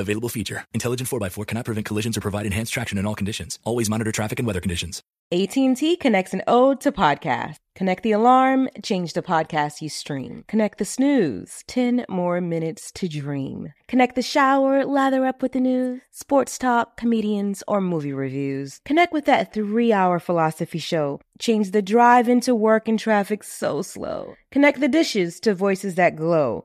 Available feature. Intelligent 4x4 cannot prevent collisions or provide enhanced traction in all conditions. Always monitor traffic and weather conditions. AT&T connects an ode to podcast. Connect the alarm, change the podcast you stream. Connect the snooze, 10 more minutes to dream. Connect the shower, lather up with the news, sports talk, comedians, or movie reviews. Connect with that three-hour philosophy show. Change the drive into work and traffic so slow. Connect the dishes to voices that glow.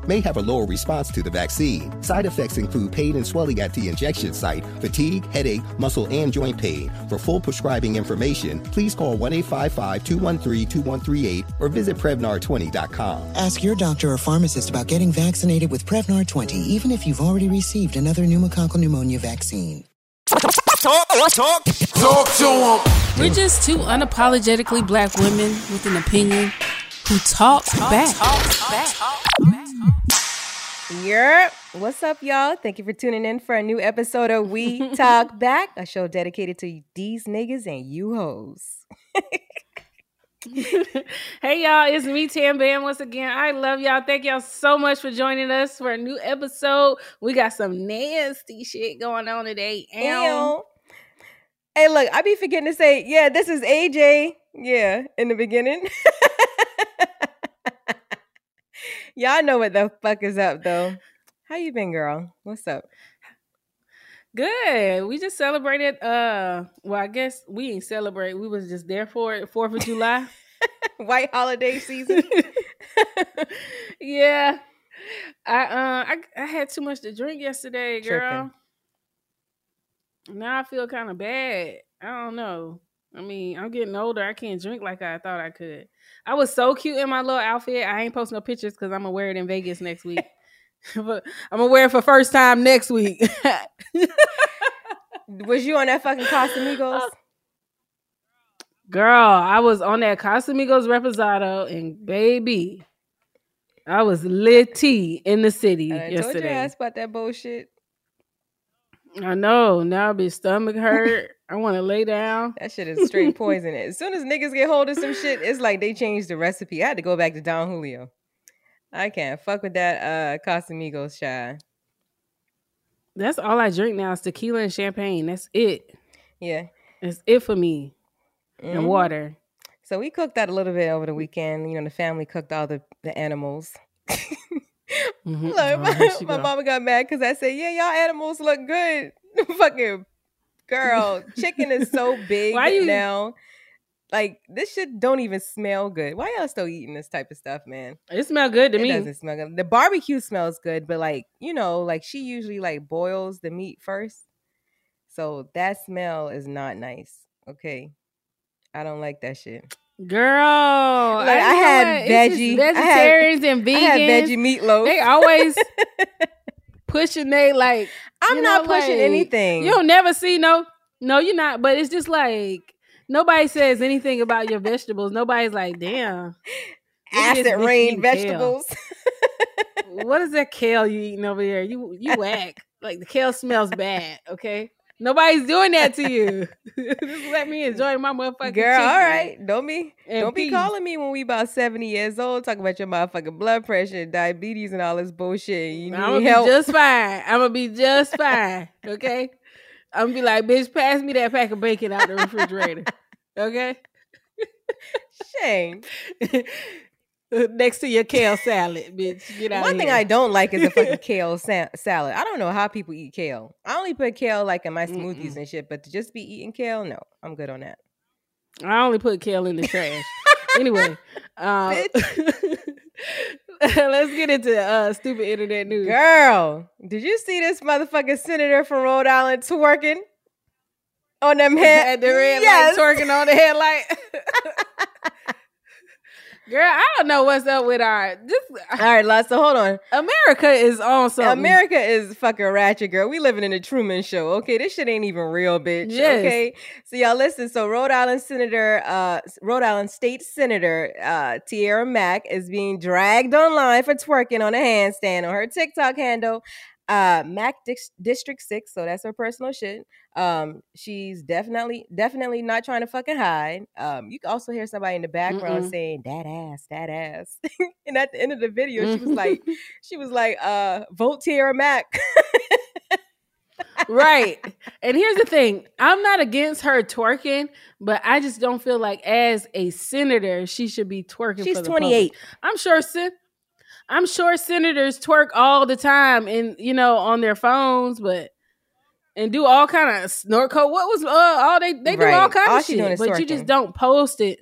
may have a lower response to the vaccine. Side effects include pain and swelling at the injection site, fatigue, headache, muscle, and joint pain. For full prescribing information, please call 1 855 213 2138 or visit Prevnar20.com. Ask your doctor or pharmacist about getting vaccinated with Prevnar 20, even if you've already received another pneumococcal pneumonia vaccine. Talk, talk, talk to them. We're just two unapologetically black women with an opinion who talk, talk back. Talk back. Yep. What's up, y'all? Thank you for tuning in for a new episode of We Talk Back, a show dedicated to these niggas and you hoes. hey y'all, it's me Tam Bam once again. I love y'all. Thank y'all so much for joining us for a new episode. We got some nasty shit going on today. Ew. Hey, look, I be forgetting to say, yeah, this is AJ. Yeah, in the beginning. Y'all know what the fuck is up though. How you been, girl? What's up? Good. We just celebrated uh well, I guess we ain't celebrate. We was just there for it, 4th of July. White holiday season. yeah. I uh I, I had too much to drink yesterday, girl. Tripping. Now I feel kind of bad. I don't know. I mean, I'm getting older. I can't drink like I thought I could. I was so cute in my little outfit. I ain't posting no pictures because I'm gonna wear it in Vegas next week. but I'm gonna wear it for first time next week. was you on that fucking Casamigos? Uh, girl, I was on that Casamigos Reposado, and baby, I was litty in the city uh, I yesterday. Told your ass about that bullshit. I know. Now my stomach hurt. I want to lay down. That shit is straight poison. As soon as niggas get hold of some shit, it's like they changed the recipe. I had to go back to Don Julio. I can't fuck with that uh Casamigos shy. That's all I drink now is tequila and champagne. That's it. Yeah. It's it for me. Mm-hmm. And water. So we cooked that a little bit over the weekend. You know, the family cooked all the, the animals. mm-hmm. Look, oh, my, my mama got mad because I said, "Yeah, y'all animals look good." fucking girl, chicken is so big Why you- now. Like this shit don't even smell good. Why y'all still eating this type of stuff, man? It smell good to it me. doesn't smell good. The barbecue smells good, but like you know, like she usually like boils the meat first, so that smell is not nice. Okay, I don't like that shit. Girl, Like, I know had what? It's just veggie- I had- vegetarians and vegans. I had veggie meatloaf. They always pushing they like. I'm not know, pushing like, anything. You don't never see no, no, you're not. But it's just like nobody says anything about your vegetables. Nobody's like, damn, look at this acid rain vegetables. What is that kale you eating over there? You you whack. like the kale smells bad. Okay. Nobody's doing that to you. Just let me enjoy my motherfucking Girl, chicken. all right. Don't be And don't be calling me when we about 70 years old talking about your motherfucking blood pressure, diabetes, and all this bullshit. You need I'm gonna help. be just fine. I'm gonna be just fine. Okay. I'm gonna be like, bitch, pass me that pack of bacon out the refrigerator. Okay. Shame. Next to your kale salad, bitch. Get out One of thing. I don't like is a fucking kale sa- salad. I don't know how people eat kale. I only put kale like in my smoothies and shit, but to just be eating kale, no, I'm good on that. I only put kale in the trash. anyway, um, let's get into uh, stupid internet news. Girl, did you see this motherfucking senator from Rhode Island twerking on them head At the red Yes. light, twerking on the headlight. Girl, I don't know what's up with our this. All right, lots. So hold on. America is on something. America is fucking ratchet, girl. We living in a Truman show. Okay, this shit ain't even real, bitch. Yes. Okay, so y'all listen. So Rhode Island Senator, uh, Rhode Island State Senator uh, Tiara Mack is being dragged online for twerking on a handstand on her TikTok handle. Uh, Mack Dis- District Six, so that's her personal shit. Um, she's definitely, definitely not trying to fucking hide. Um, you can also hear somebody in the background Mm-mm. saying "that ass, that ass," and at the end of the video, she was like, she was like, uh, vote Tiara Mack. right. And here's the thing I'm not against her twerking, but I just don't feel like as a senator, she should be twerking. She's for the 28. public. I'm sure, sen- I'm sure senators twerk all the time and, you know, on their phones, but. And do all kind of snort code. What was uh, all they they do all kind All of shit, but you just don't post it.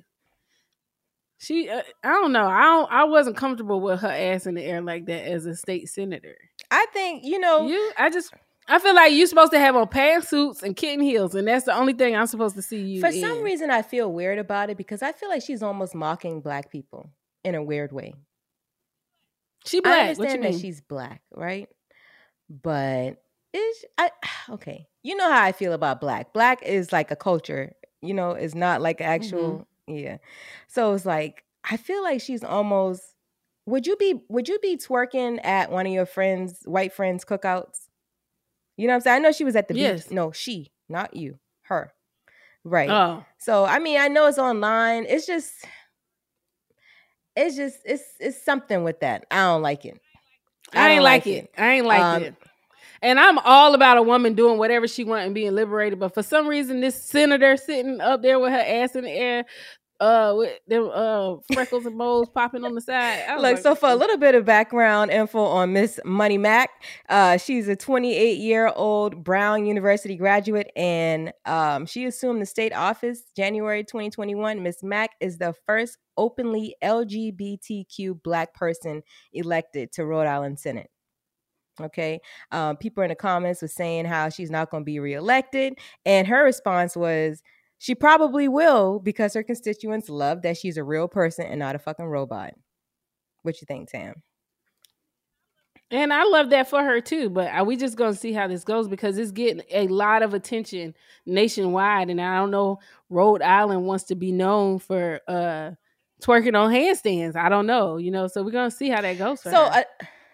She, uh, I don't know. I don't. I wasn't comfortable with her ass in the air like that as a state senator. I think you know. You, I just, I feel like you're supposed to have on pantsuits and kitten heels, and that's the only thing I'm supposed to see you. For in. some reason, I feel weird about it because I feel like she's almost mocking black people in a weird way. She I black. What you understand that mean? she's black, right? But is I okay? You know how I feel about black. Black is like a culture. You know, it's not like mm-hmm. actual. Yeah. So it's like I feel like she's almost. Would you be Would you be twerking at one of your friends, white friends' cookouts? You know what I'm saying? I know she was at the Yes. beach. No, she, not you, her. Right. Oh. So I mean, I know it's online. It's just, it's just, it's it's something with that. I don't like it. I, ain't don't like it. I ain't like Um, it. And I'm all about a woman doing whatever she wants and being liberated. But for some reason, this senator sitting up there with her ass in the air, uh, with them uh freckles and moles popping on the side. Look, like, so for a little bit of background info on Miss Money Mack, uh, she's a 28 year old Brown University graduate, and um, she assumed the state office January 2021. Miss Mack is the first openly LGBTQ Black person elected to Rhode Island Senate. Okay, um, people in the comments were saying how she's not going to be reelected, and her response was. She probably will because her constituents love that she's a real person and not a fucking robot. What you think, Tam? And I love that for her too, but are we just gonna see how this goes because it's getting a lot of attention nationwide, and I don't know Rhode Island wants to be known for uh twerking on handstands. I don't know, you know, so we're gonna see how that goes. For So, uh,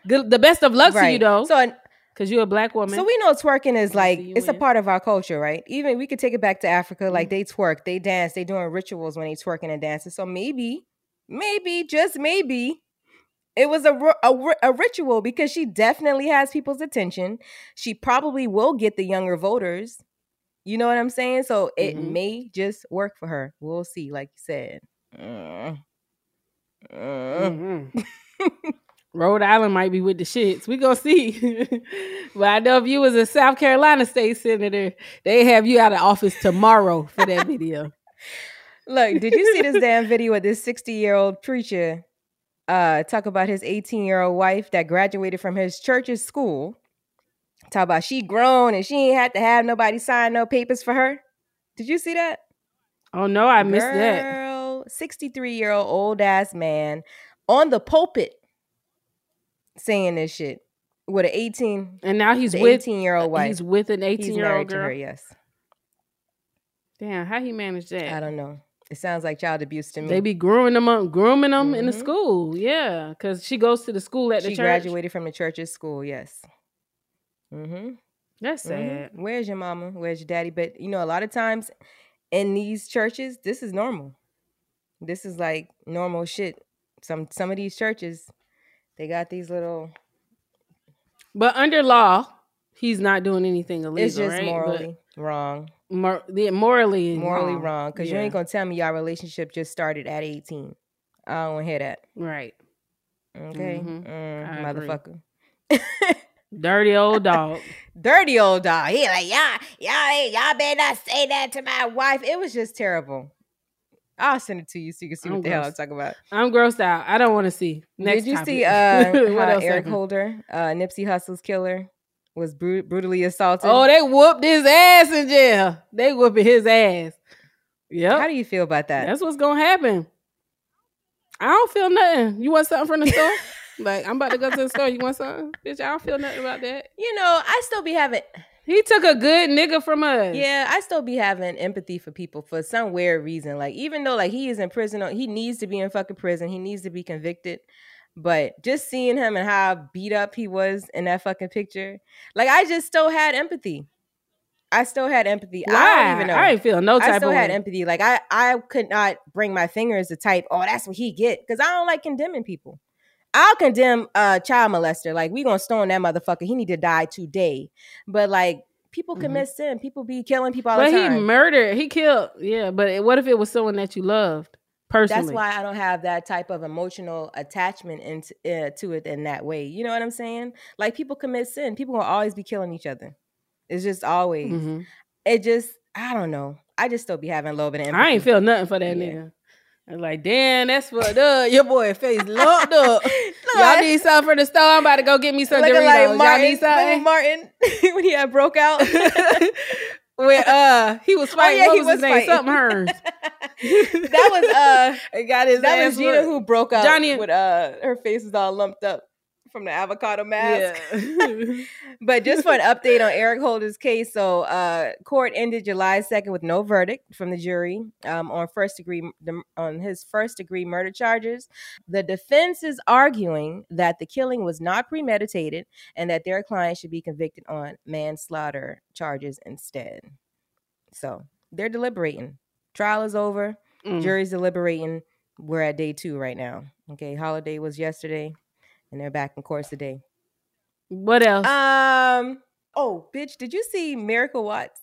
Good, the best of luck to you though, So, because you're a black woman. so we know twerking is like you it's a part of our culture, right? Even we could take it back to Africa, Mm-hmm. like they twerk, they dance, they doing rituals when they twerking and dancing. So maybe, maybe, just maybe, it was a, a a ritual because she definitely has people's attention. She probably will get the younger voters. You know what I'm saying? So it Mhm. may just work for her. We'll see, like you said. Mm. Mm. Mhm. Rhode Island might be with the shits. We gonna see. but I know if you was a South Carolina state senator, they have you out of office tomorrow for that video. Look, did you see this damn video of this 60 year old preacher uh talk about his 18 year old wife that graduated from his church's school? Talk about she grown and she ain't had to have nobody sign no papers for her. Did you see that? Oh no, I missed that. Girl, 63 year old old ass man on the pulpit saying this shit with an 18 And now he's the with 18 year old wife. He's with an 18 He's year old girl. her, yes. Damn, how he managed that? I don't know. It sounds like child abuse to me. They be grooming them up, grooming them in the Mhm. school. Yeah, because she goes to the school at the she church. graduated from the church's school, yes. Mm-hmm. That's sad. Where's your mama? Where's your daddy? But you know, a lot of times in these churches, this is normal. This is like normal shit. Some some of these churches, they got these little. But under law, he's not doing anything illegal. It's just right? But morally wrong. mor- yeah, morally, Morally wrong. wrong. Because you ain't gonna tell me y'all relationship just started at eighteen. I don't want to hear that. right. Okay, Mhm. Mm, motherfucker. Dirty old dog. dirty old dog. He like y'all, y'all, y'all better not say that to my wife. It was just terrible. I'll send it to you so you can see I'm what the hell I'm talking about. I'm grossed out. I don't want to see. Next Did you topic. see uh, what else Eric happened? Holder, uh, Nipsey Hussle's killer, was bru- brutally assaulted? Oh, they whooped his ass in jail. They whooping his ass. Yeah. How do you feel about that? That's what's gonna happen. I don't feel nothing. You want something from the store? like I'm about to go to the store. You want something? Bitch, I don't feel nothing about that. you know, I still be having. He took a good nigga from us. Yeah, I still be having empathy for people for some weird reason. Like even though like he is in prison, he needs to be in fucking prison. He needs to be convicted. But just seeing him and how beat up he was in that fucking picture, like I just still had empathy. I still had empathy. I Why? don't even know. I ain't feel no type I still of had way. empathy. Like I, I could not bring my fingers to type. Oh, that's what he get because I don't like condemning people. I'll condemn a child molester. Like we gonna stone that motherfucker. He need to die today. But like people commit sin. People be killing people all Mm-hmm. But the he time. murdered. He killed. Yeah, but what if it was someone that you loved personally? That's why I don't have that type of emotional attachment into uh, to it in that way. You know what I'm saying? Like people commit sin. People will always be killing each other. It's just always. Mhm. It just I don't know. I just still be having a little bit of empathy. I ain't feel nothing for that Yeah. nigga. I was like, damn, that's fucked up. Your boy face lumped up. Y'all need something for the store. I'm about to go get me some Looking Doritos. like Y'all Martin, need something? Martin when he had broke out. Where uh he was fighting. oh, yeah, what he was his was name? fighting. Something Hearns. that was uh got his that ass was Gina who broke out Johnny- with uh her face was all lumped up from the avocado mask. Yeah. but just for an update on Eric Holder's case, so uh court ended July 2nd with no verdict from the jury um on first degree on his first degree murder charges. The defense is arguing that the killing was not premeditated and that their client should be convicted on manslaughter charges instead. So, they're deliberating. Trial is over. Mm. Jury's deliberating. We're at day 2 right now. Okay, holiday was yesterday and they're back in court today. What else? Um. Oh, bitch! Did you see Miracle Watts?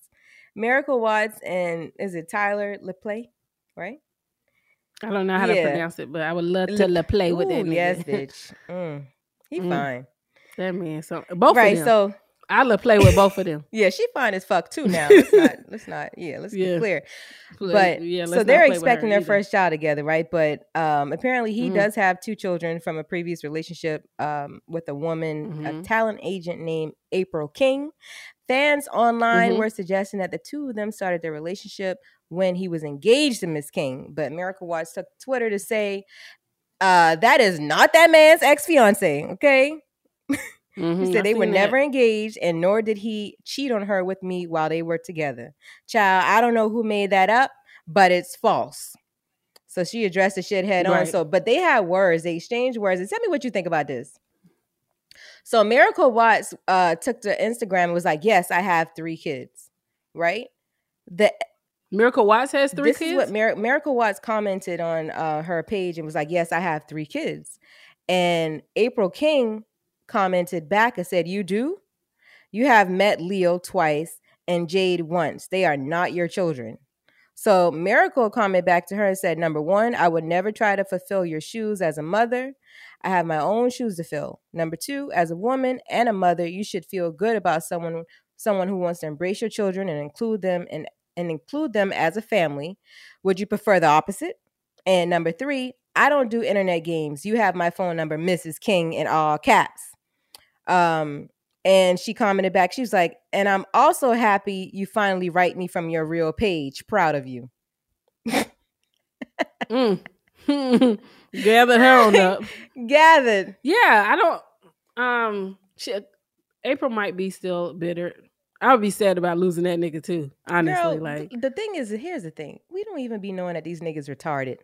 Miracle Watts and is it Tyler LePlay? Right? I don't know how yeah. to pronounce it, but I would love to Le- play with that. Ooh, nigga. Yes, bitch. Mm. He Mm. fine. that man. So both right. of them. So I love play with both of them. yeah, she fine as fuck too. Now let's not. Let's not. Yeah, let's Yeah. be clear. But yeah, let's so they're expecting their either. first child together, right? But um, apparently he Mhm. does have two children from a previous relationship um, with a woman, a Mhm. talent agent named April King. Fans online Mhm. were suggesting that the two of them started their relationship when he was engaged to Miss King, but Miracle Watts took Twitter to say uh, that is not that man's ex fiance. Okay, Mhm, he said they were that. never engaged, and nor did he cheat on her with me while they were together. Child, I don't know who made that up, but it's false. So she addressed the shit head on. So, but they had words, they exchanged words. And tell me what you think about this. So Miracle Watts uh, took to Instagram and was like, "Yes, I have three kids." Right? The Miracle Watts has three this kids. is what Mir- Miracle Watts commented on uh, her page and was like, "Yes, I have three kids." And April King commented back and said, "You do? You have met Leo twice and Jade once. They are not your children. So Miracle commented back to her and said, Number one, I would never try to fulfill your shoes as a mother. I have my own shoes to fill. Number two, as a woman and a mother, you should feel good about someone someone who wants to embrace your children and include them and, and include them as a family. Would you prefer the opposite? And number three, I don't do internet games. You have my phone number, Mrs. King, in all caps. Um, and she commented back, she was like, and I'm also happy you finally write me from your real page. Proud of you. mm. Gathered her on up. Gathered. Yeah, I don't um she, April might be still bitter. I would be sad about losing that nigga too. Honestly, Girl, like th- the thing is, here's the thing: we don't even be knowing that these niggas retarded.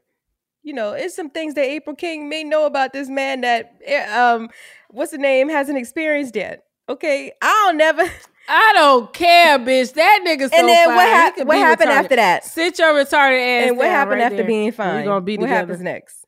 You know, it's some things that April King may know about this man that, eh, um, what's the name, hasn't experienced yet. Okay, I'll never. I don't care, bitch. That nigga's so and then fine. what, could what happened retarded. after that? Sit your retarded ass. And what happened right after there. being fine? We gonna be what together. happens next?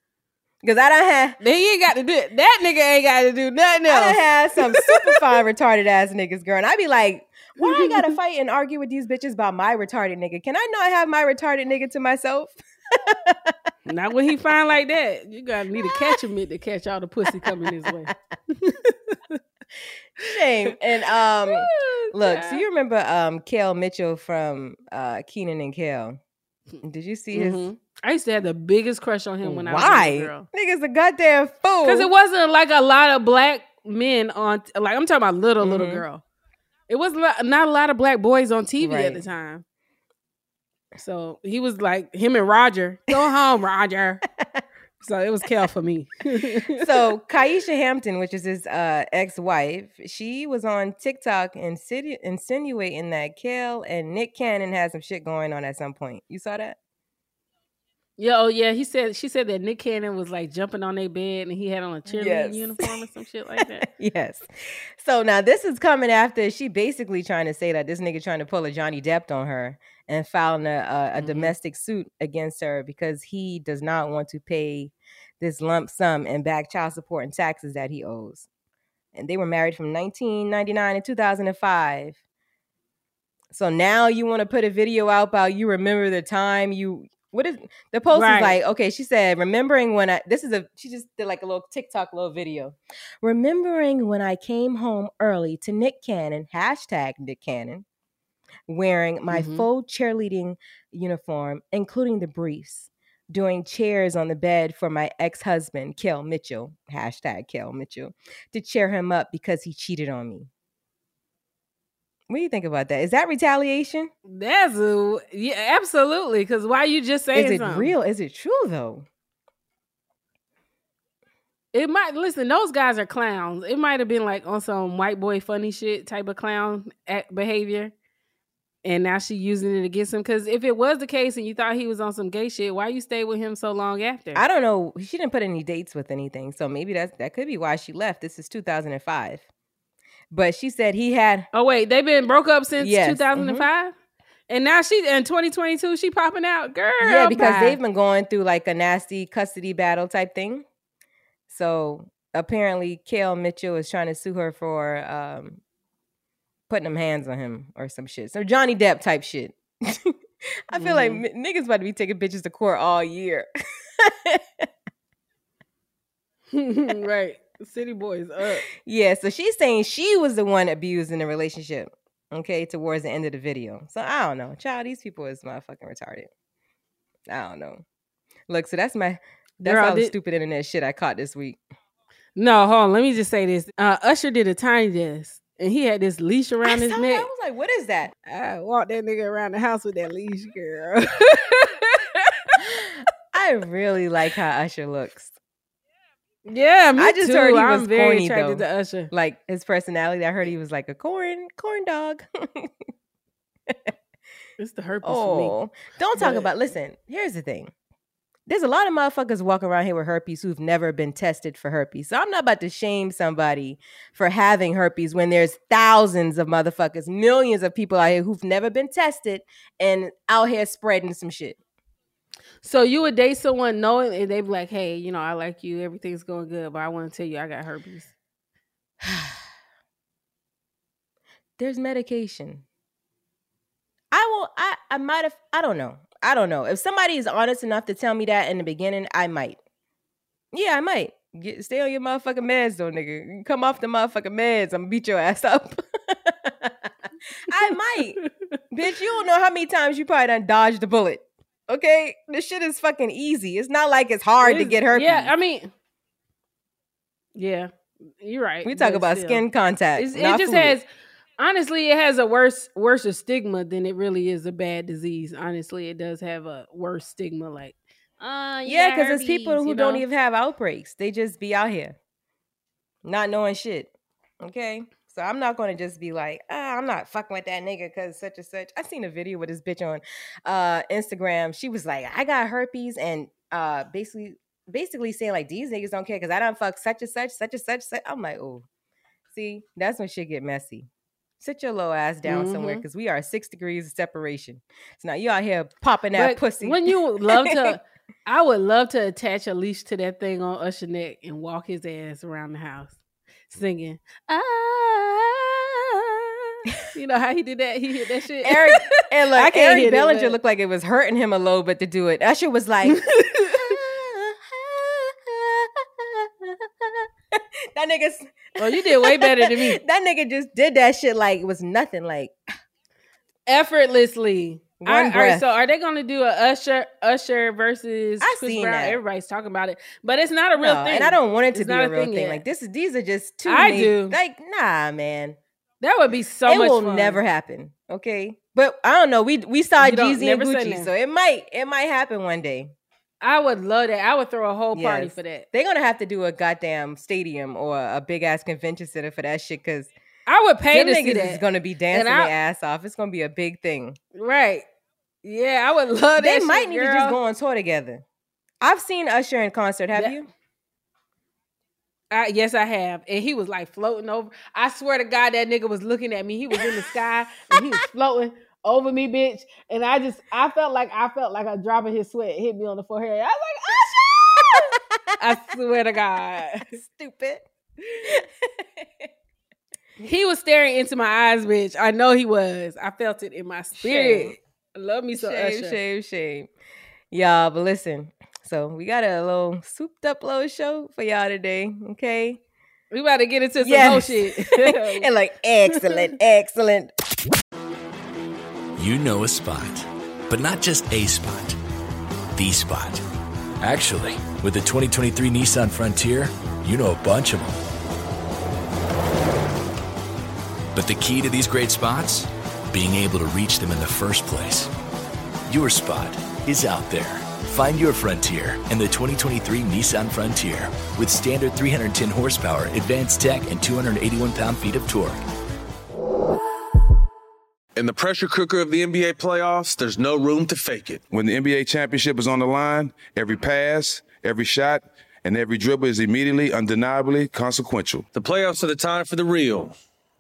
Because I don't have. He ain't got to do it. That nigga ain't got to do nothing else. I done had some super fine retarded ass niggas, girl. And I be like, why I gotta fight and argue with these bitches about my retarded nigga? Can I not have my retarded nigga to myself? Not when he fine like that. You gotta need a catch mitt to catch all the pussy coming his way. Shame. And um, look, so you remember um Kel Mitchell from uh Kenan and Kel? Did you see his? Mhm. I used to have the biggest crush on him when I was a Why? little girl. Nigga's a goddamn fool. Because it wasn't like a lot of black men on, like I'm talking about little little Mhm. girl. It was not not a lot of black boys on TV at the time. So he was like him and Roger. Go home, Roger. so it was Kel for me. so Kaisha Hampton, which is his uh, ex-wife, she was on TikTok insinu- insinuating that Kel and Nick Cannon had some shit going on at some point. You saw that? Yeah, oh yeah. He said she said that Nick Cannon was like jumping on their bed and he had on a cheerleading Yes. uniform or some shit like that. yes. So now this is coming after she basically trying to say that this nigga trying to pull a Johnny Depp on her and filing a, a, Mm-hmm. domestic suit against her because he does not want to pay this lump sum in back child support and taxes that he owes. And they were married from 1999 to 2005. So now you want to put a video out about you remember the time you what is the post Right. is like okay she said remembering when i this is a she just did like a little tiktok little video remembering when i came home early to nick cannon hashtag nick cannon wearing my Mhm. full cheerleading uniform including the briefs doing chairs on the bed for my ex-husband kel mitchell hashtag kel mitchell to cheer him up because he cheated on me what do you think about that is that retaliation That's a yeah, absolutely. Because why you just saying is it something? real is it true though It might listen. Those guys are clowns. It might have been like on some white boy funny shit type of clown act behavior, and now she using it against him. Because if it was the case and you thought he was on some gay shit, why you stay with him so long after? I don't know. She didn't put any dates with anything, so maybe that's that could be why she left. This is 2005, but she said he had. oh wait, they've been broke up since Yes, mm-hmm. 2005, and now she in 2022 she popping out, girl. yeah, because bye. they've been going through like a nasty custody battle type thing. So apparently, Kel Mitchell is trying to sue her for um, putting them hands on him or some shit. So Johnny Depp type shit. I feel like Mhm. m- niggas about to be taking bitches to court all year. right. City boys up. Yeah, so she's saying she was the one abused in the relationship. Okay, towards the end of the video. So I don't know. Child, these people is motherfucking retarded. I don't know. Look, so that's my that's Girl, all the stupid internet shit I caught this week. No, hold on. Let me just say this. Uh, Usher did a tiny desk, and he had this leash around I his saw that. neck. I was like, what is that? I walked that nigga around the house with that leash, girl. I really like how Usher looks. Yeah, me I just too. heard he I'm was very corny attracted though. to Usher. Like his personality. I heard he was like a corn corn dog. It's the herpes for me. Oh, don't talk But- about. Listen, here's the thing. There's a lot of motherfuckers walking around here with herpes who've never been tested for herpes. So I'm not about to shame somebody for having herpes when there's thousands of motherfuckers, millions of people out here who've never been tested and out here spreading some shit. So you would date someone knowing and they'd be like, "Hey, you know, I like you. Everything's going good, but I want to tell you I got herpes." There's medication. I will. I I might have. I don't know. I don't know. If somebody is honest enough to tell me that in the beginning, I might. Yeah, I might. Get, stay on your motherfucking meds, though, nigga. Come off the motherfucking meds, I'm gonna beat your ass up. I might. Bitch, you don't know how many times you probably done dodged a bullet. Okay? This shit is fucking easy. It's not like it's hard to get herpes. Yeah, I mean, yeah, you're right. We talk about still. skin contact. It just has honestly it has a worse worse stigma than it really is a bad disease honestly it does have a worse stigma like uh Yeah, because it's people who don't even have outbreaks. They just be out here not knowing shit. Okay. So I'm not gonna just be like, ah, I'm not fucking with that nigga because such and such. I seen a video with this bitch on uh Instagram. She was like, I got herpes and uh basically basically saying like these niggas don't care because I don't fuck such and such, such and such, such. I'm like, oh, see, that's when shit get messy. Sit your low ass down somewhere Mhm. because we are six degrees of separation. So now you out here popping that But pussy. when you love to i would love to attach a leash to that thing on usher neck and walk his ass around the house singing ah you know how he did that he hit that shit Eric and like I can't Eric it, Bellinger but- looked like it was hurting him a little bit to do it. That shit was like that nigga. Well, you did way better than me that nigga just did that shit like it was nothing. Like effortlessly. One All right, all right, breath. so are they going to do a Usher Usher versus I Chris seen Brown? that. Everybody's talking about it, but it's not a real no, thing. and I don't want it to It's be a real thing yet. Like this is these are just too. I do. Like nah, man. that would be so it will fun. never happen. Okay, but I don't know. We we saw You Jeezy and Gucci, so it might it might happen one day. I would love that. I would throw a whole party for that. They're gonna have to do a goddamn stadium or a big ass convention center for that shit because I would pay them to see niggas that. is gonna be dancing their ass off. It's gonna be a big thing. right? Yeah, I would love that. They shit, might need to just go on tour together. I've seen Usher in concert. Have Yeah. you? I, yes, I have. And he was like floating over. I swear to God, that nigga was looking at me. He was in the sky and he was floating over me, bitch. And I just, I felt like, I felt like a drop of his sweat hit me on the forehead. I was like, Usher! I swear to God. Stupid. He was staring into my eyes, bitch. I know he was. I felt it in my spirit. Shame. I love me some shame, Usher. shame, shame. Y'all, but listen. So we got a little souped up little show for y'all today. Okay. We about to get into some Yes. shit. and like excellent, excellent. You know a spot, but not just a spot, the spot. Actually, with the 2023 Nissan Frontier, you know a bunch of them. But the key to these great spots? Being able to reach them in the first place. Your spot is out there. Find your frontier in the 2023 Nissan Frontier with standard 310 horsepower, advanced tech, and 281 pound feet of torque. In the pressure cooker of the NBA playoffs, there's no room to fake it. When the NBA championship is on the line, every pass, every shot, and every dribble is immediately, undeniably consequential. The playoffs are the time for the real.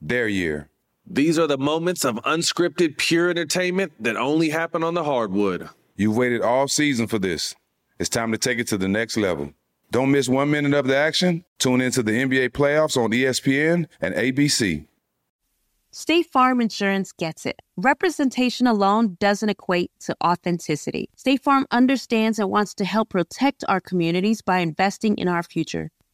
their year? These are the moments of unscripted, pure entertainment that only happen on the hardwood. You've waited all season for this. It's time to take it to the next level. Don't miss one minute of the action. Tune into the NBA playoffs on ESPN and ABC. State Farm Insurance gets it. Representation alone doesn't equate to authenticity. State Farm understands and wants to help protect our communities by investing in our future.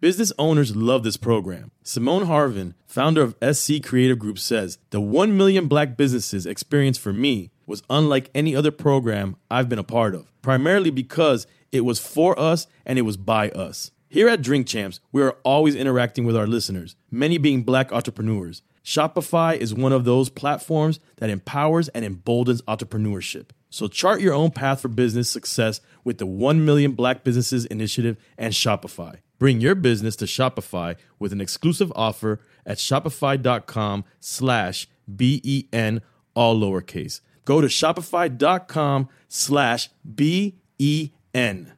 Business owners love this program. Simone Harvin, founder of SC Creative Group, says the 1 million black businesses experience for me was unlike any other program I've been a part of, primarily because it was for us and it was by us. Here at Drink Champs, we are always interacting with our listeners, many being black entrepreneurs. Shopify is one of those platforms that empowers and emboldens entrepreneurship. So chart your own path for business success with the 1 Million Black Businesses Initiative and Shopify. Bring your business to Shopify with an exclusive offer at shopify.com slash B-E-N, all lowercase. Go to shopify.com slash B-E-N.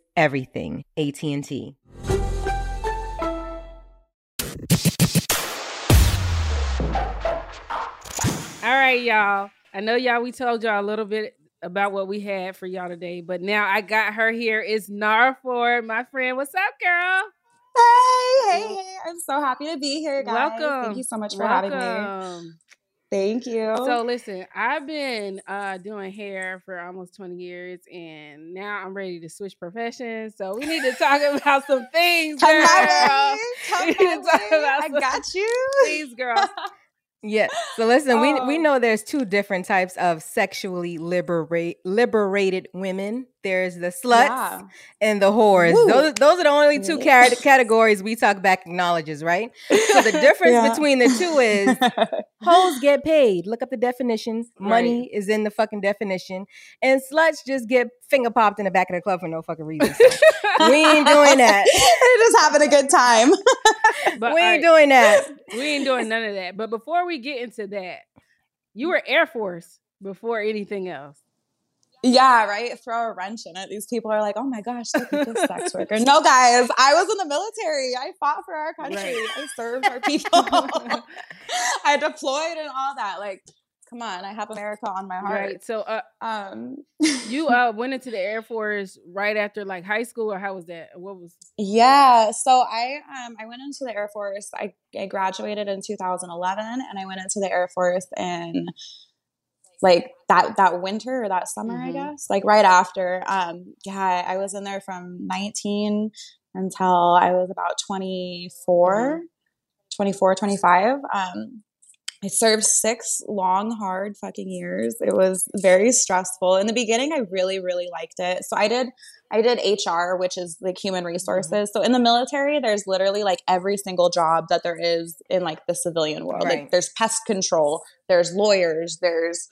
everything. AT&T. All right, y'all. I know y'all, we told y'all a little bit about what we had for y'all today, but now I got her here. It's Nara Ford, my friend. What's up, girl? Hey, hey, hey. I'm so happy to be here, guys. Welcome. Thank you so much for Welcome. having me. Thank you. So listen, I've been uh, doing hair for almost 20 years and now I'm ready to switch professions. So we need to talk about some things, Come girl. my. Come We need to talk about I some got you. Please, girl. Yeah. So listen, we we Oh. know there's two different types of sexually liberate liberated women. There's the sluts Yeah. and the whores. Woo. Those those are the only two Yeah. cat- categories we talk back acknowledges, right? So the difference Yeah. between the two is hoes get paid. Look up the definition. Money is in the fucking definition. And sluts just get finger popped in the back of the club for no fucking reason. So we ain't doing that. They're just having a good time. But we ain't all right, doing that. we ain't doing none of that. But before we get into that, you were Air Force before anything else. Yeah, right. Throw a wrench in it. These people are like, "Oh my gosh, look at this sex worker." No, guys, I was in the military. I fought for our country. Right. I served our people. I deployed and all that. Like, come on, I have America on my heart. Right. So uh Um, you uh went into the Air Force right after like high school or how was that? What was Yeah, so I um I went into the Air Force. I, I graduated in 2011 and I went into the Air Force in like that that winter or that summer, I Mhm. guess. Like right after. Um yeah, I was in there from 19 until I was about 24, 24, 25. Um I served six long, hard fucking years. It was very stressful. In the beginning, I really, really liked it. So I did, I did HR, which is like human resources. So in the military, there's literally like every single job that there is in like the civilian world. Right. Like there's pest control, there's lawyers, there's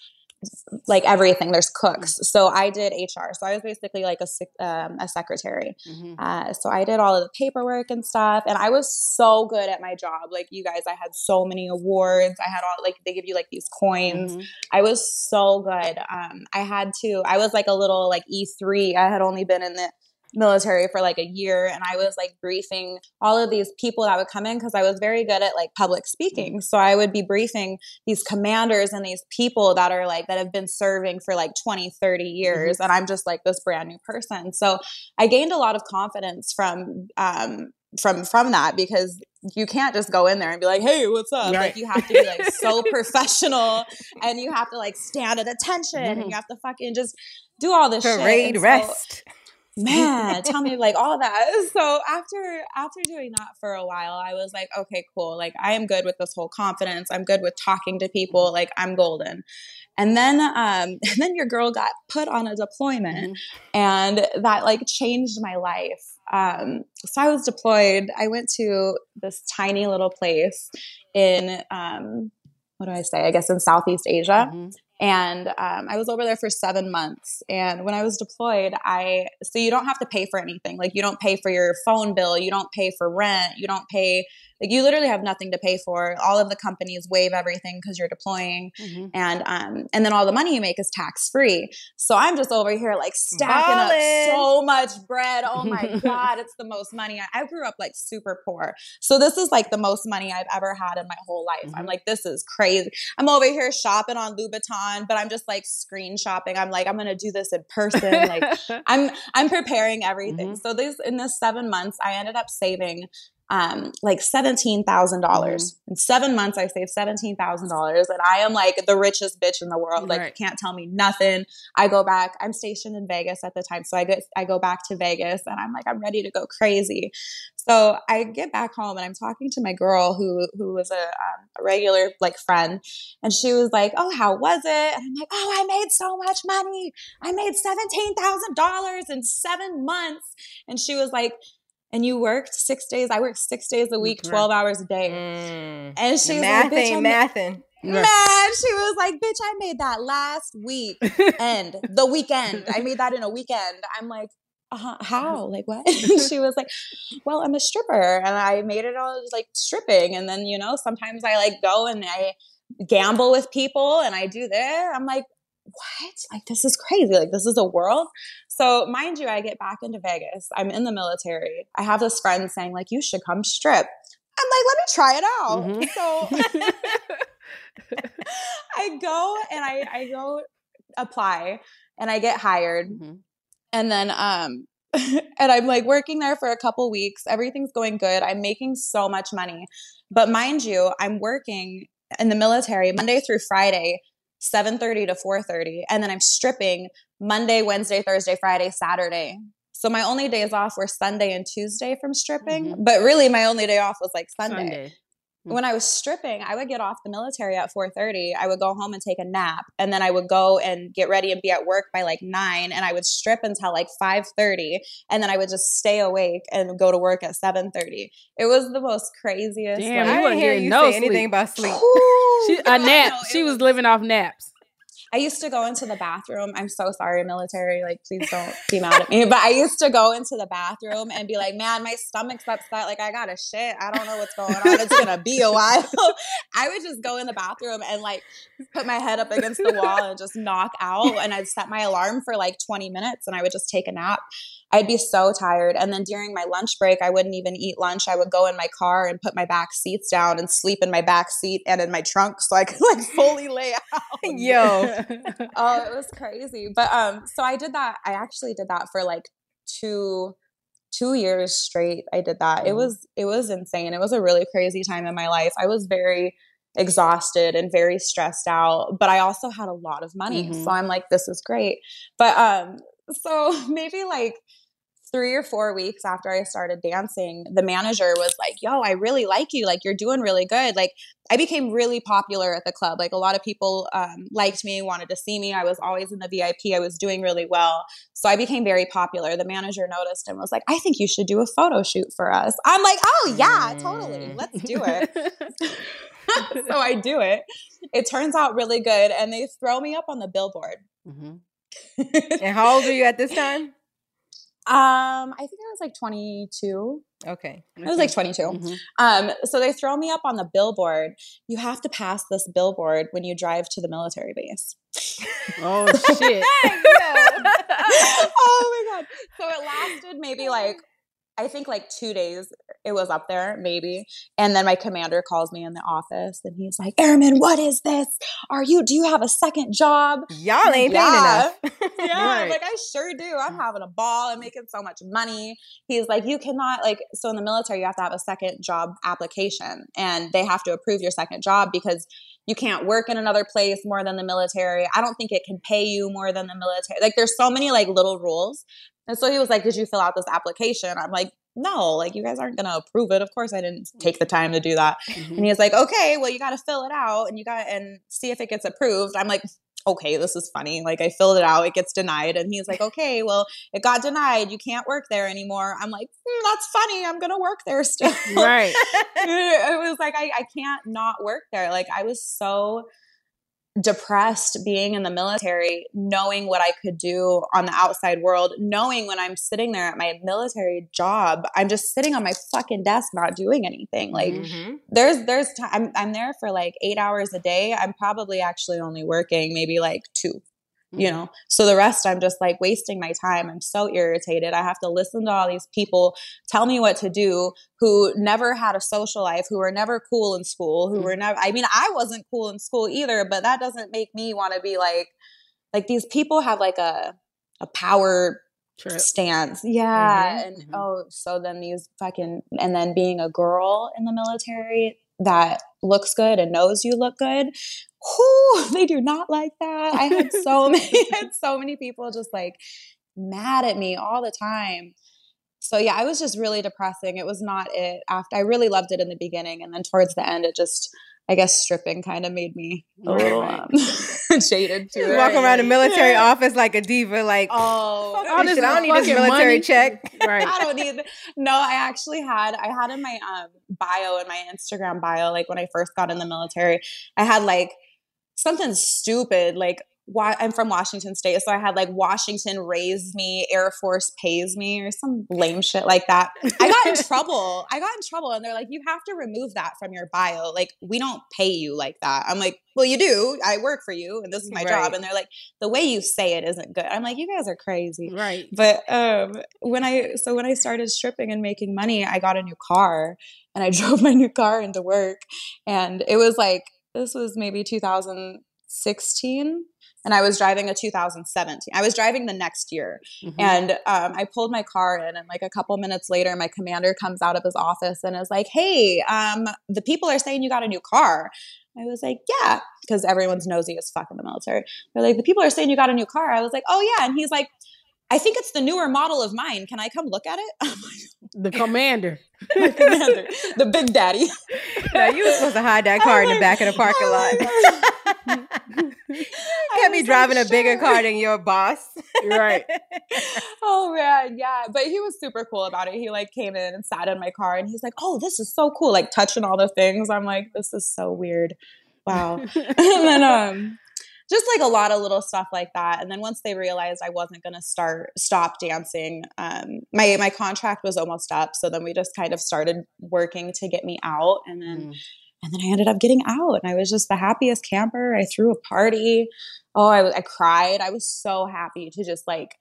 like everything. There's cooks. So I did HR. So I was basically like a um, a secretary. Mm-hmm. Uh, so I did all of the paperwork and stuff, and I was so good at my job. Like you guys, I had so many awards. I had all like they give you like these coins. Mm-hmm. I was so good. Um, I had to. I was like a little like E three. I had only been in the military for like a year and I was like briefing all of these people that would come in because I was very good at like public speaking. Mm-hmm. So I would be briefing these commanders and these people that are like that have been serving for like 20, 30 years mm-hmm. and I'm just like this brand new person. So I gained a lot of confidence from um from from that because you can't just go in there and be like, "Hey, what's up?" Right. Like you have to be like so professional, and you have to like stand at attention, mm-hmm. and you have to fucking just do all this parade shit. rest. So, man tell me like all that. So after after doing that for a while i was like okay cool like i am good with this whole confidence. I'm good with talking to people like i'm golden. And then um and then your girl got put on a deployment mm-hmm. and that like changed my life. Um so i was deployed. I went to this tiny little place in um what do i say? I guess in southeast asia. Mm-hmm. And um, I was over there for seven months. And when I was deployed, I, so you don't have to pay for anything. Like you don't pay for your phone bill, you don't pay for rent, you don't pay like you literally have nothing to pay for. All of the companies waive everything because you're deploying, mm-hmm. and um, and then all the money you make is tax free. So I'm just over here like stacking Ballin'. up so much bread. Oh my god, it's the most money. I, I, grew up like super poor, so this is like the most money I've ever had in my whole life. Mm-hmm. I'm like, this is crazy. I'm over here shopping on Louboutin, but I'm just like screen shopping. I'm like, I'm gonna do this in person. like I'm I'm preparing everything. Mm-hmm. So this in this seven months, I ended up saving um, like $17,000. Mm-hmm. In seven months, I saved $17,000. And I am like the richest bitch in the world. Like, right. you can't tell me nothing. I go back, I'm stationed in Vegas at the time. So I get, I go back to Vegas and I'm like, I'm ready to go crazy. So I get back home and I'm talking to my girl who, who was a, um, a regular like friend. And she was like, Oh, how was it? And I'm like, Oh, I made so much money. I made $17,000 in seven months. And she was like, and you worked six days. I worked six days a week, 12 hours a day. Mm. And she was mathing, like, bitch, mathing. Man, she was like, bitch, I made that last week and the weekend. I made that in a weekend. I'm like, uh, how? Like what? she was like, well, I'm a stripper and I made it all like stripping. And then, you know, sometimes I like go and I gamble with people and I do this. I'm like, what? Like, this is crazy. Like, this is a world. So, mind you, I get back into Vegas. I'm in the military. I have this friend saying, like, you should come strip. I'm like, let me try it out. Mm-hmm. So I go and I, I go apply and I get hired. Mm-hmm. And then, um, and I'm like working there for a couple weeks. Everything's going good. I'm making so much money. But mind you, I'm working in the military Monday through Friday 7:30 to 4:30 and then I'm stripping Monday, Wednesday, Thursday, Friday, Saturday. So my only days off were Sunday and Tuesday from stripping, mm-hmm. but really my only day off was like Sunday. Sunday. Mm. when I was stripping, I would get off the military at 4:30. I would go home and take a nap, and then I would go and get ready and be at work by like 9, and I would strip until like 5:30, and then I would just stay awake and go to work at 7:30. It was the most craziest. Damn, like, I didn't hear you no say anything about sleep. she, a nap. She was, was living off naps. I used to go into the bathroom. I'm so sorry, military. Like, please don't be mad at me. But I used to go into the bathroom and be like, man, my stomach's upset. Like, I got a shit. I don't know what's going on. It's going to be a while. I would just go in the bathroom and like put my head up against the wall and just knock out. And I'd set my alarm for like 20 minutes and I would just take a nap. I'd be so tired. And then during my lunch break, I wouldn't even eat lunch. I would go in my car and put my back seats down and sleep in my back seat and in my trunk so I could like fully lay out. Yo. oh, it was crazy. But um, so I did that. I actually did that for like two two years straight. I did that. It mm-hmm. was it was insane. It was a really crazy time in my life. I was very exhausted and very stressed out but i also had a lot of money mm-hmm. so i'm like this is great but um so maybe like three or four weeks after I started dancing, the manager was like, Yo, I really like you. Like, you're doing really good. Like, I became really popular at the club. Like, a lot of people um, liked me, wanted to see me. I was always in the VIP. I was doing really well. So I became very popular. The manager noticed and was like, I think you should do a photo shoot for us. I'm like, Oh, yeah, totally. Let's do it. so I do it. It turns out really good. And they throw me up on the billboard. Mm-hmm. and how old are you at this time? Um, I think I was like 22. Okay. I was like 22. Mm-hmm. Um, so they throw me up on the billboard. You have to pass this billboard when you drive to the military base. Oh shit. oh my god. So it lasted maybe like I think like two days it was up there, maybe. And then my commander calls me in the office and he's like, Airman, what is this? Are you, do you have a second job? Y'all ain't yeah. paying enough. yeah. Right. Like, I sure do. I'm having a ball. I'm making so much money. He's like, you cannot, like, so in the military, you have to have a second job application and they have to approve your second job because you can't work in another place more than the military. I don't think it can pay you more than the military. Like, there's so many, like, little rules and so he was like, Did you fill out this application? I'm like, no, like you guys aren't going to approve it. Of course, I didn't take the time to do that. Mm-hmm. And he's like, okay, well, you got to fill it out and you got and see if it gets approved. I'm like, okay, this is funny. Like I filled it out, it gets denied, and he's like, okay, well, it got denied. You can't work there anymore. I'm like, mm, that's funny. I'm gonna work there still. Right. it was like I, I can't not work there. Like I was so depressed being in the military, knowing what I could do on the outside world, knowing when I'm sitting there at my military job, I'm just sitting on my fucking desk not doing anything. Like mm-hmm. there's there's time I'm, I'm there for like 8 hours a day. I'm probably actually only working maybe like 2 you mm-hmm. know so the rest i'm just like wasting my time i'm so irritated i have to listen to all these people tell me what to do who never had a social life who were never cool in school who mm-hmm. were never i mean i wasn't cool in school either but that doesn't make me want to be like like these people have like a a power True. stance yeah mm-hmm. and mm-hmm. oh so then these fucking and then being a girl in the military that looks good and knows you look good whoo, they do not like that. I had so many, had so many people just like mad at me all the time. So yeah, I was just really depressing. It was not it. After I really loved it in the beginning, and then towards the end, it just I guess stripping kind of made me a little um, jaded to it. Walk around a military yeah. office like a diva, like oh, I don't need this military money. check. Right. I don't need. No, I actually had. I had in my um, bio in my Instagram bio, like when I first got in the military, I had like something stupid like I'm from Washington State, so I had like Washington raised me, Air Force pays me, or some lame shit like that. I got in trouble. I got in trouble, and they're like, "You have to remove that from your bio. Like, we don't pay you like that." I'm like, "Well, you do. I work for you, and this is my right. job." And they're like, "The way you say it isn't good." I'm like, "You guys are crazy." Right. But um, when I so when I started stripping and making money, I got a new car, and I drove my new car into work, and it was like this was maybe 2016 and I was driving a 2017. I was driving the next year, mm-hmm. and um, I pulled my car in, and like a couple minutes later, my commander comes out of his office and is like, "Hey, um, the people are saying you got a new car." I was like, "Yeah," because everyone's nosy as fuck in the military. They're like, "The people are saying you got a new car." I was like, "Oh yeah," and he's like, I think it's the newer model of mine. Can I come look at it? the commander. the commander. The big daddy. now you were supposed to hide that car in the back of the parking lot. Can't be driving like, a bigger sure. car than your boss. right. Oh man, yeah. But he was super cool about it. He like came in and sat in my car and he's like, Oh, this is so cool. Like touching all the things. I'm like, this is so weird. Wow. and then um just like a lot of little stuff like that. And then once they realized I wasn't going to start stop dancing, um, my my contract was almost up. So then we just kind of started working to get me out, and then mm. And then I ended up getting out, and I was just the happiest camper. I threw a party. Oh, I I cried. I was so happy to just like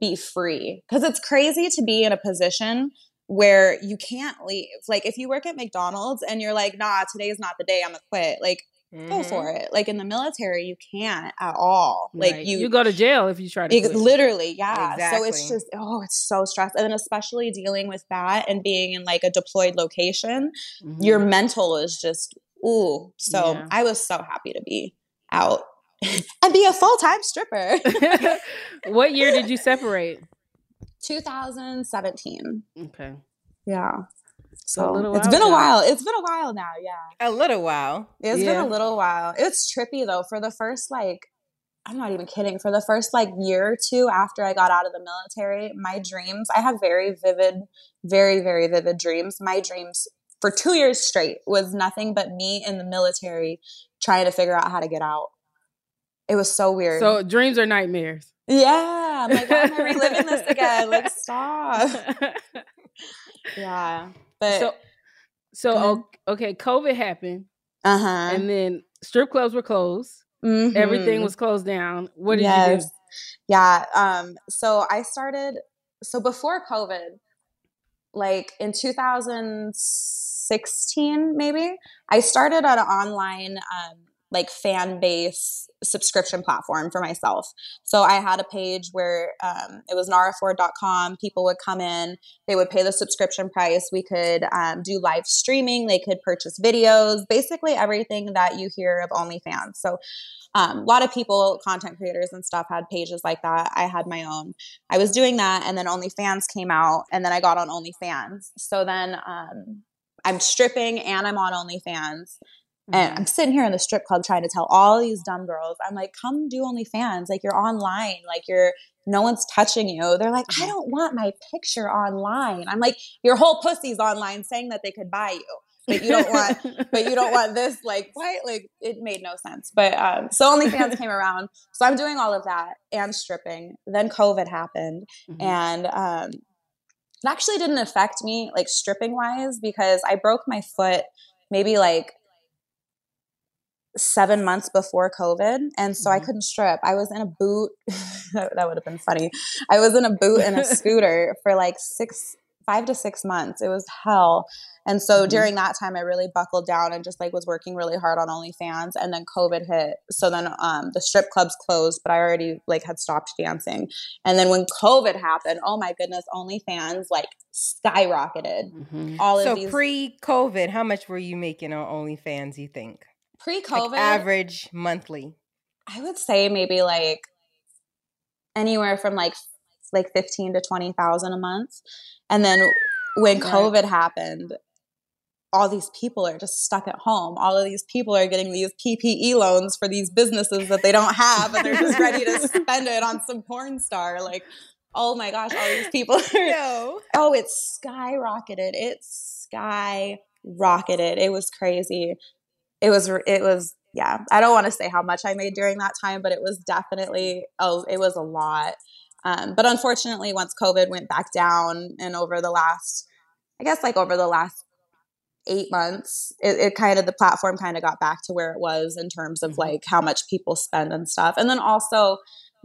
be free because it's crazy to be in a position where you can't leave. Like if you work at McDonald's and you're like, nah, today's not the day I'm gonna quit. Like Mm-hmm. go for it. Like in the military, you can't at all. Like right. you, you go to jail if you try to. Quit. Literally, yeah. Exactly. So it's just oh, it's so stressful, and then especially dealing with that and being in like a deployed location, mm-hmm. your mental is just ooh. So yeah. I was so happy to be out and be a full time stripper. what year did you separate? 2017. Okay. Yeah. So a little it's been a while. It's been a while now. Yeah. A little while. It's Yeah. been a little while. It's trippy though. For the first like, I'm not even kidding. For the first like year or two after I got out of the military, my dreams. I have very vivid, very very vivid dreams. My dreams for two years straight was nothing but me in the military trying to figure out how to get out. It was so weird. So dreams are nightmares. yeah, I'm like, why am I reliving this again? Like, stop. Yeah, but so so Go ahead. o- okay, COVID happened, uh huh. and then strip clubs were closed. Everything was closed down. What did you do? Yeah. Um, so I started so before COVID, like in 2016, maybe, I started at an online um like fan base subscription platform for myself. So I had a page where um, it was naraford.com. People would come in, they would pay the subscription price. We could um, do live streaming, they could purchase videos, basically everything that you hear of OnlyFans. So um, a lot of people, content creators and stuff, had pages like that. I had my own. I was doing that, and then OnlyFans came out, and then I got on OnlyFans. So then um, I'm stripping and I'm on OnlyFans. And I'm sitting here in the strip club trying to tell all these dumb girls, I'm like, come do OnlyFans. Like you're online, like you're no one's touching you. They're like, I don't want my picture online. I'm like, your whole pussy's online saying that they could buy you. But you don't want but you don't want this like what? Like it made no sense. But um so OnlyFans came around. So I'm doing all of that and stripping. Then COVID happened and um it actually didn't affect me like stripping wise because I broke my foot maybe like seven months before COVID. And so I couldn't strip. I was in a boot. that, would have been funny. I was in a boot and a scooter for like six, five to six months. It was hell. And so Mhm. during that time, I really buckled down and just like was working really hard on OnlyFans. And then COVID hit. So then um, the strip clubs closed, but I already like had stopped dancing. And then when COVID happened, oh my goodness, OnlyFans like skyrocketed. All of so these pre-COVID, how much were you making on OnlyFans? You think pre-COVID Like average monthly? I would say maybe like anywhere from like like fifteen to twenty thousand a month. And then when Right. COVID happened, all these people are just stuck at home. All of these people are getting these PPE loans for these businesses that they don't have, and they're just ready to spend it on some porn star. Like, oh my gosh, all these people. Are, Oh, it's skyrocketed. It skyrocketed. It was crazy. It was. It was. Yeah, I don't want to say how much I made during that time, but it was definitely. Oh, it was a lot. Um, but unfortunately, once COVID went back down, and over the last, I guess, like over the last eight months, it, it kind of the platform kind of got back to where it was in terms of like how much people spend and stuff. And then also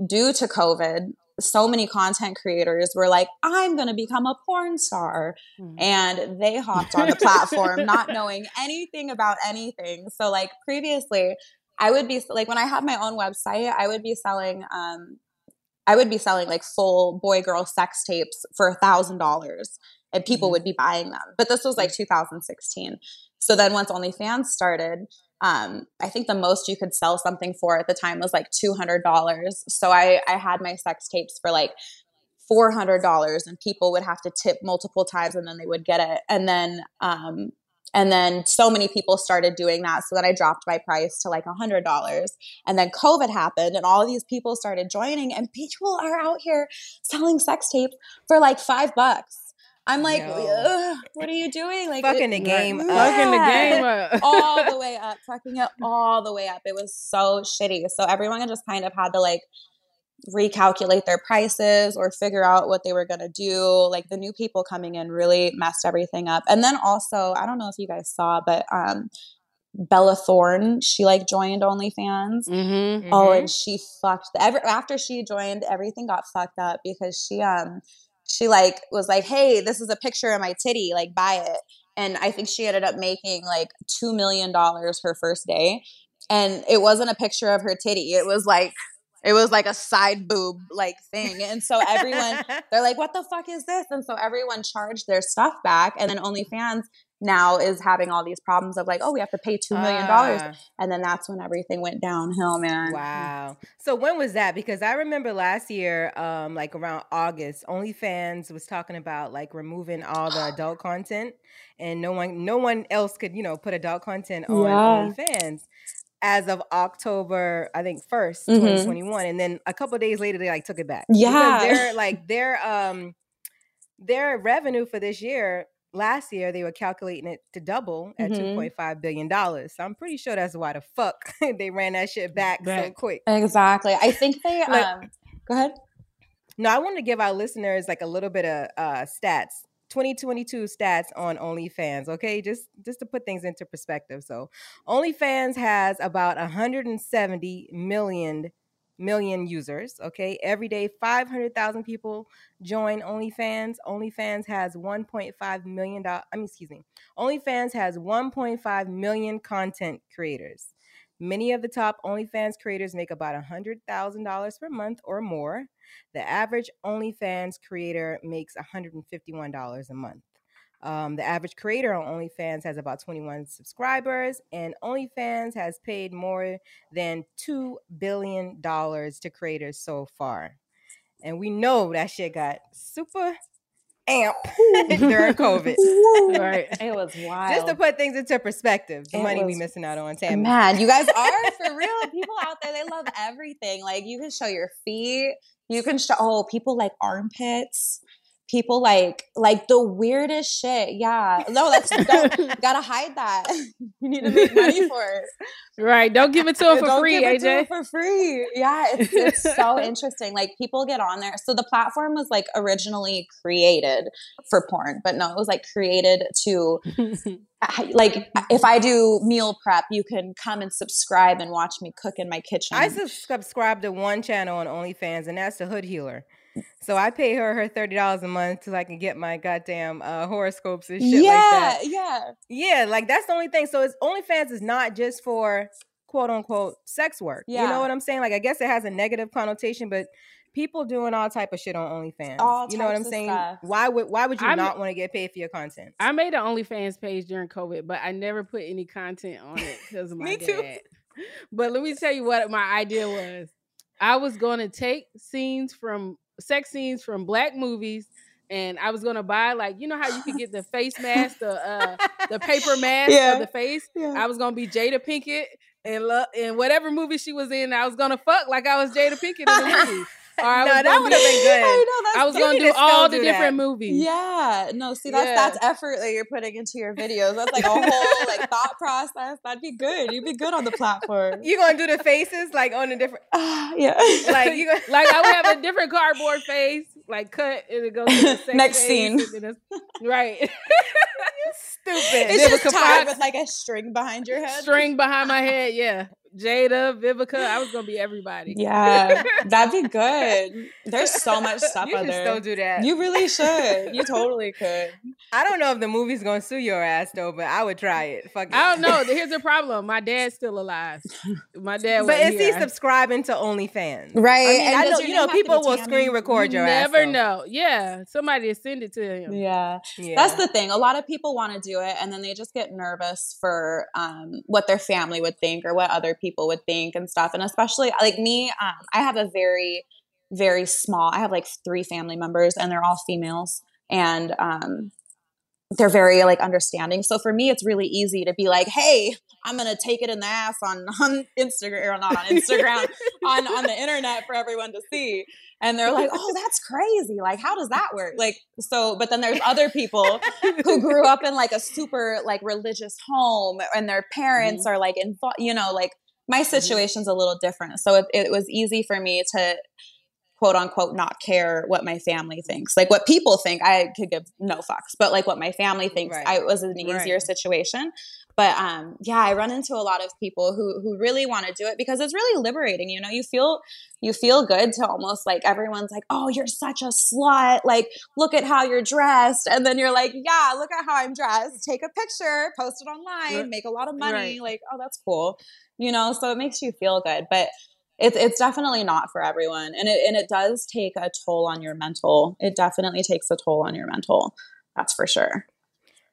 due to COVID, so many content creators were like, I'm going to become a porn star. Hmm. And they hopped on the platform not knowing anything about anything. So, like, previously, I would be like, when I had my own website, I would be selling, um, I would be selling like full boy girl sex tapes for a thousand dollars and people mm-hmm. would be buying them. But this was like mm. 2016. So then once OnlyFans started, um, I think the most you could sell something for at the time was like $200. So I, I had my sex tapes for like $400 and people would have to tip multiple times and then they would get it. And then, um, and then so many people started doing that. So then I dropped my price to like $100. And then COVID happened and all these people started joining and people are out here selling sex tapes for like five bucks. I'm like, what are you doing? Like Fucking the game up. Fucking the game up. all the way up, fucking it all the way up. It was so shitty. So everyone just kind of had to like recalculate their prices or figure out what they were going to do. Like the new people coming in really messed everything up. And then also, I don't know if you guys saw, but um Bella Thorne, she like joined OnlyFans. Mm-hmm. Oh, and she fucked every after she joined, everything got fucked up because she um she like was like, "Hey, this is a picture of my titty, like buy it." And I think she ended up making like 2 million dollars her first day. And it wasn't a picture of her titty. It was like It was like a side boob like thing. And so everyone, they're like, what the fuck is this? And so everyone charged their stuff back. And then OnlyFans now is having all these problems of like, oh, we have to pay $2 million. Ah. And then that's when everything went downhill, man. Wow. So when was that? Because I remember last year, um, like around August, OnlyFans was talking about like removing all the adult content, and no one, no one else could, you know, put adult content on Yeah. OnlyFans as of October, I think 1st Mhm. 2021, and then a couple days later they like took it back. Yeah. because they're like their um their revenue for this year. Last year they were calculating it to double at Mhm. point five billion dollars. So I'm pretty sure that's why the fuck they ran that shit back, so quick. Exactly. I think they, Like- um, go ahead. No, I want to give our listeners like a little bit of uh, stats. 2022 stats on OnlyFans, okay? Just just to put things into perspective. So, OnlyFans has about 170 million million users, okay? Every day 500,000 people join OnlyFans. OnlyFans has 1.5 million I mean, excuse me. OnlyFans has 1.5 million content creators. Many of the top OnlyFans creators make about $100,000 per month or more. The average OnlyFans creator makes $151 a month. Um, the average creator on OnlyFans has about 21 subscribers, and OnlyFans has paid more than $2 billion to creators so far. And we know that shit got super amp during COVID. Right. It was wild. Just to put things into perspective, the It money we missing out on, Tammy. Man, you guys are for real. People out there, they love everything. Like you can show your feet. You can show oh, people like armpits. People like like the weirdest shit. Yeah. No, that's don't, gotta hide that. You need to make money for it. Right. Don't give it to him for Don't free, give it to 'em AJ. for free. Yeah, it's, it's so interesting. Like people get on there. So the platform was like originally created for porn, but no, it was like created to like if I do meal prep, you can come and subscribe and watch me cook in my kitchen. I subscribe to one channel on OnlyFans, and that's the Hood Healer. So I pay her her thirty dollars a month so I can get my goddamn uh, horoscopes and shit yeah, like that. yeah. Yeah, like that's the only thing. So it's OnlyFans is not just for quote unquote sex work. Yeah. You know what I'm saying? Like I guess it has a negative connotation, but people doing all type of shit on OnlyFans. All you know what I'm of saying? stuff. Why would why would you I'm- not want to get paid for your content? I made an OnlyFans page during COVID, but I never put any content on it because my Me too. dad. But let me tell you what my idea was. I was going to take scenes from sex scenes from black movies, and I was to buy like you know how you could get the face mask, the uh, the paper mask Yeah. of the face. Yeah. I was to be Jada Pinkett and lo- in whatever movie she was in. I was to fuck like I was Jada Pinkett in the movie. I No, was that gonna would've been good. I know I was going to do all the do different that. movies. Yeah, no, see that's Yeah. that's effort that you're putting into your videos. That's like a whole like thought process. That'd be good. You'd be good on the platform. You're gonna do the faces like on a different Ah, yeah. like you gonna like I would have a different cardboard face, like cut, and it goes to the Next scene. and then it's- right? stupid. It's just tied with like a string behind your head. String behind my head, yeah. Jada, Vivica, I was gonna be everybody. Yeah, that'd be good. There's so much stuff You out should there. still do that. You really should. You totally could. I don't know if the movie's gonna sue your ass though, but I would try it. Fuck it. I don't know. Here's the problem. My dad's still alive. My dad, But wasn't is he subscribing to OnlyFans? Right, I mean, and I does know you know have to be people will screen record You your ass. never though. know. Yeah, somebody send it to him. Yeah. Yeah. That's the thing. A lot of people want to do it and then they just get nervous for um, what their family would think or what other people would think and stuff. And especially like me, um, I have a very, very small, I have like three family members and they're all females. And um, they're very like understanding. So for me, it's really easy to be like, "Hey, I'm gonna take it in the ass on on Instagram or not on Instagram on on the internet for everyone to see." And they're like, "Oh, that's crazy! Like, how does that work?" Like, so, but then there's other people who grew up in like a super like religious home, and their parents are like involved. You know, like my situation's a little different, so it, it was easy for me to quote unquote not care what my family thinks. Like what people think, I could give no fucks. But like what my family thinks, Right. I it was an easier Right. situation. But um yeah, I run into a lot of people who who really want to do it because it's really liberating. You know, you feel you feel good to almost like everyone's like, "Oh, you're such a slut. Like, look at how you're dressed." And then you're like, "Yeah, look at how I'm dressed. Take a picture, post it online, make a lot of money." Right. Like, "Oh, that's cool." You know, so it makes you feel good. But it's it's definitely not for everyone, and it and it does take a toll on your mental. It definitely takes a toll on your mental. That's for sure.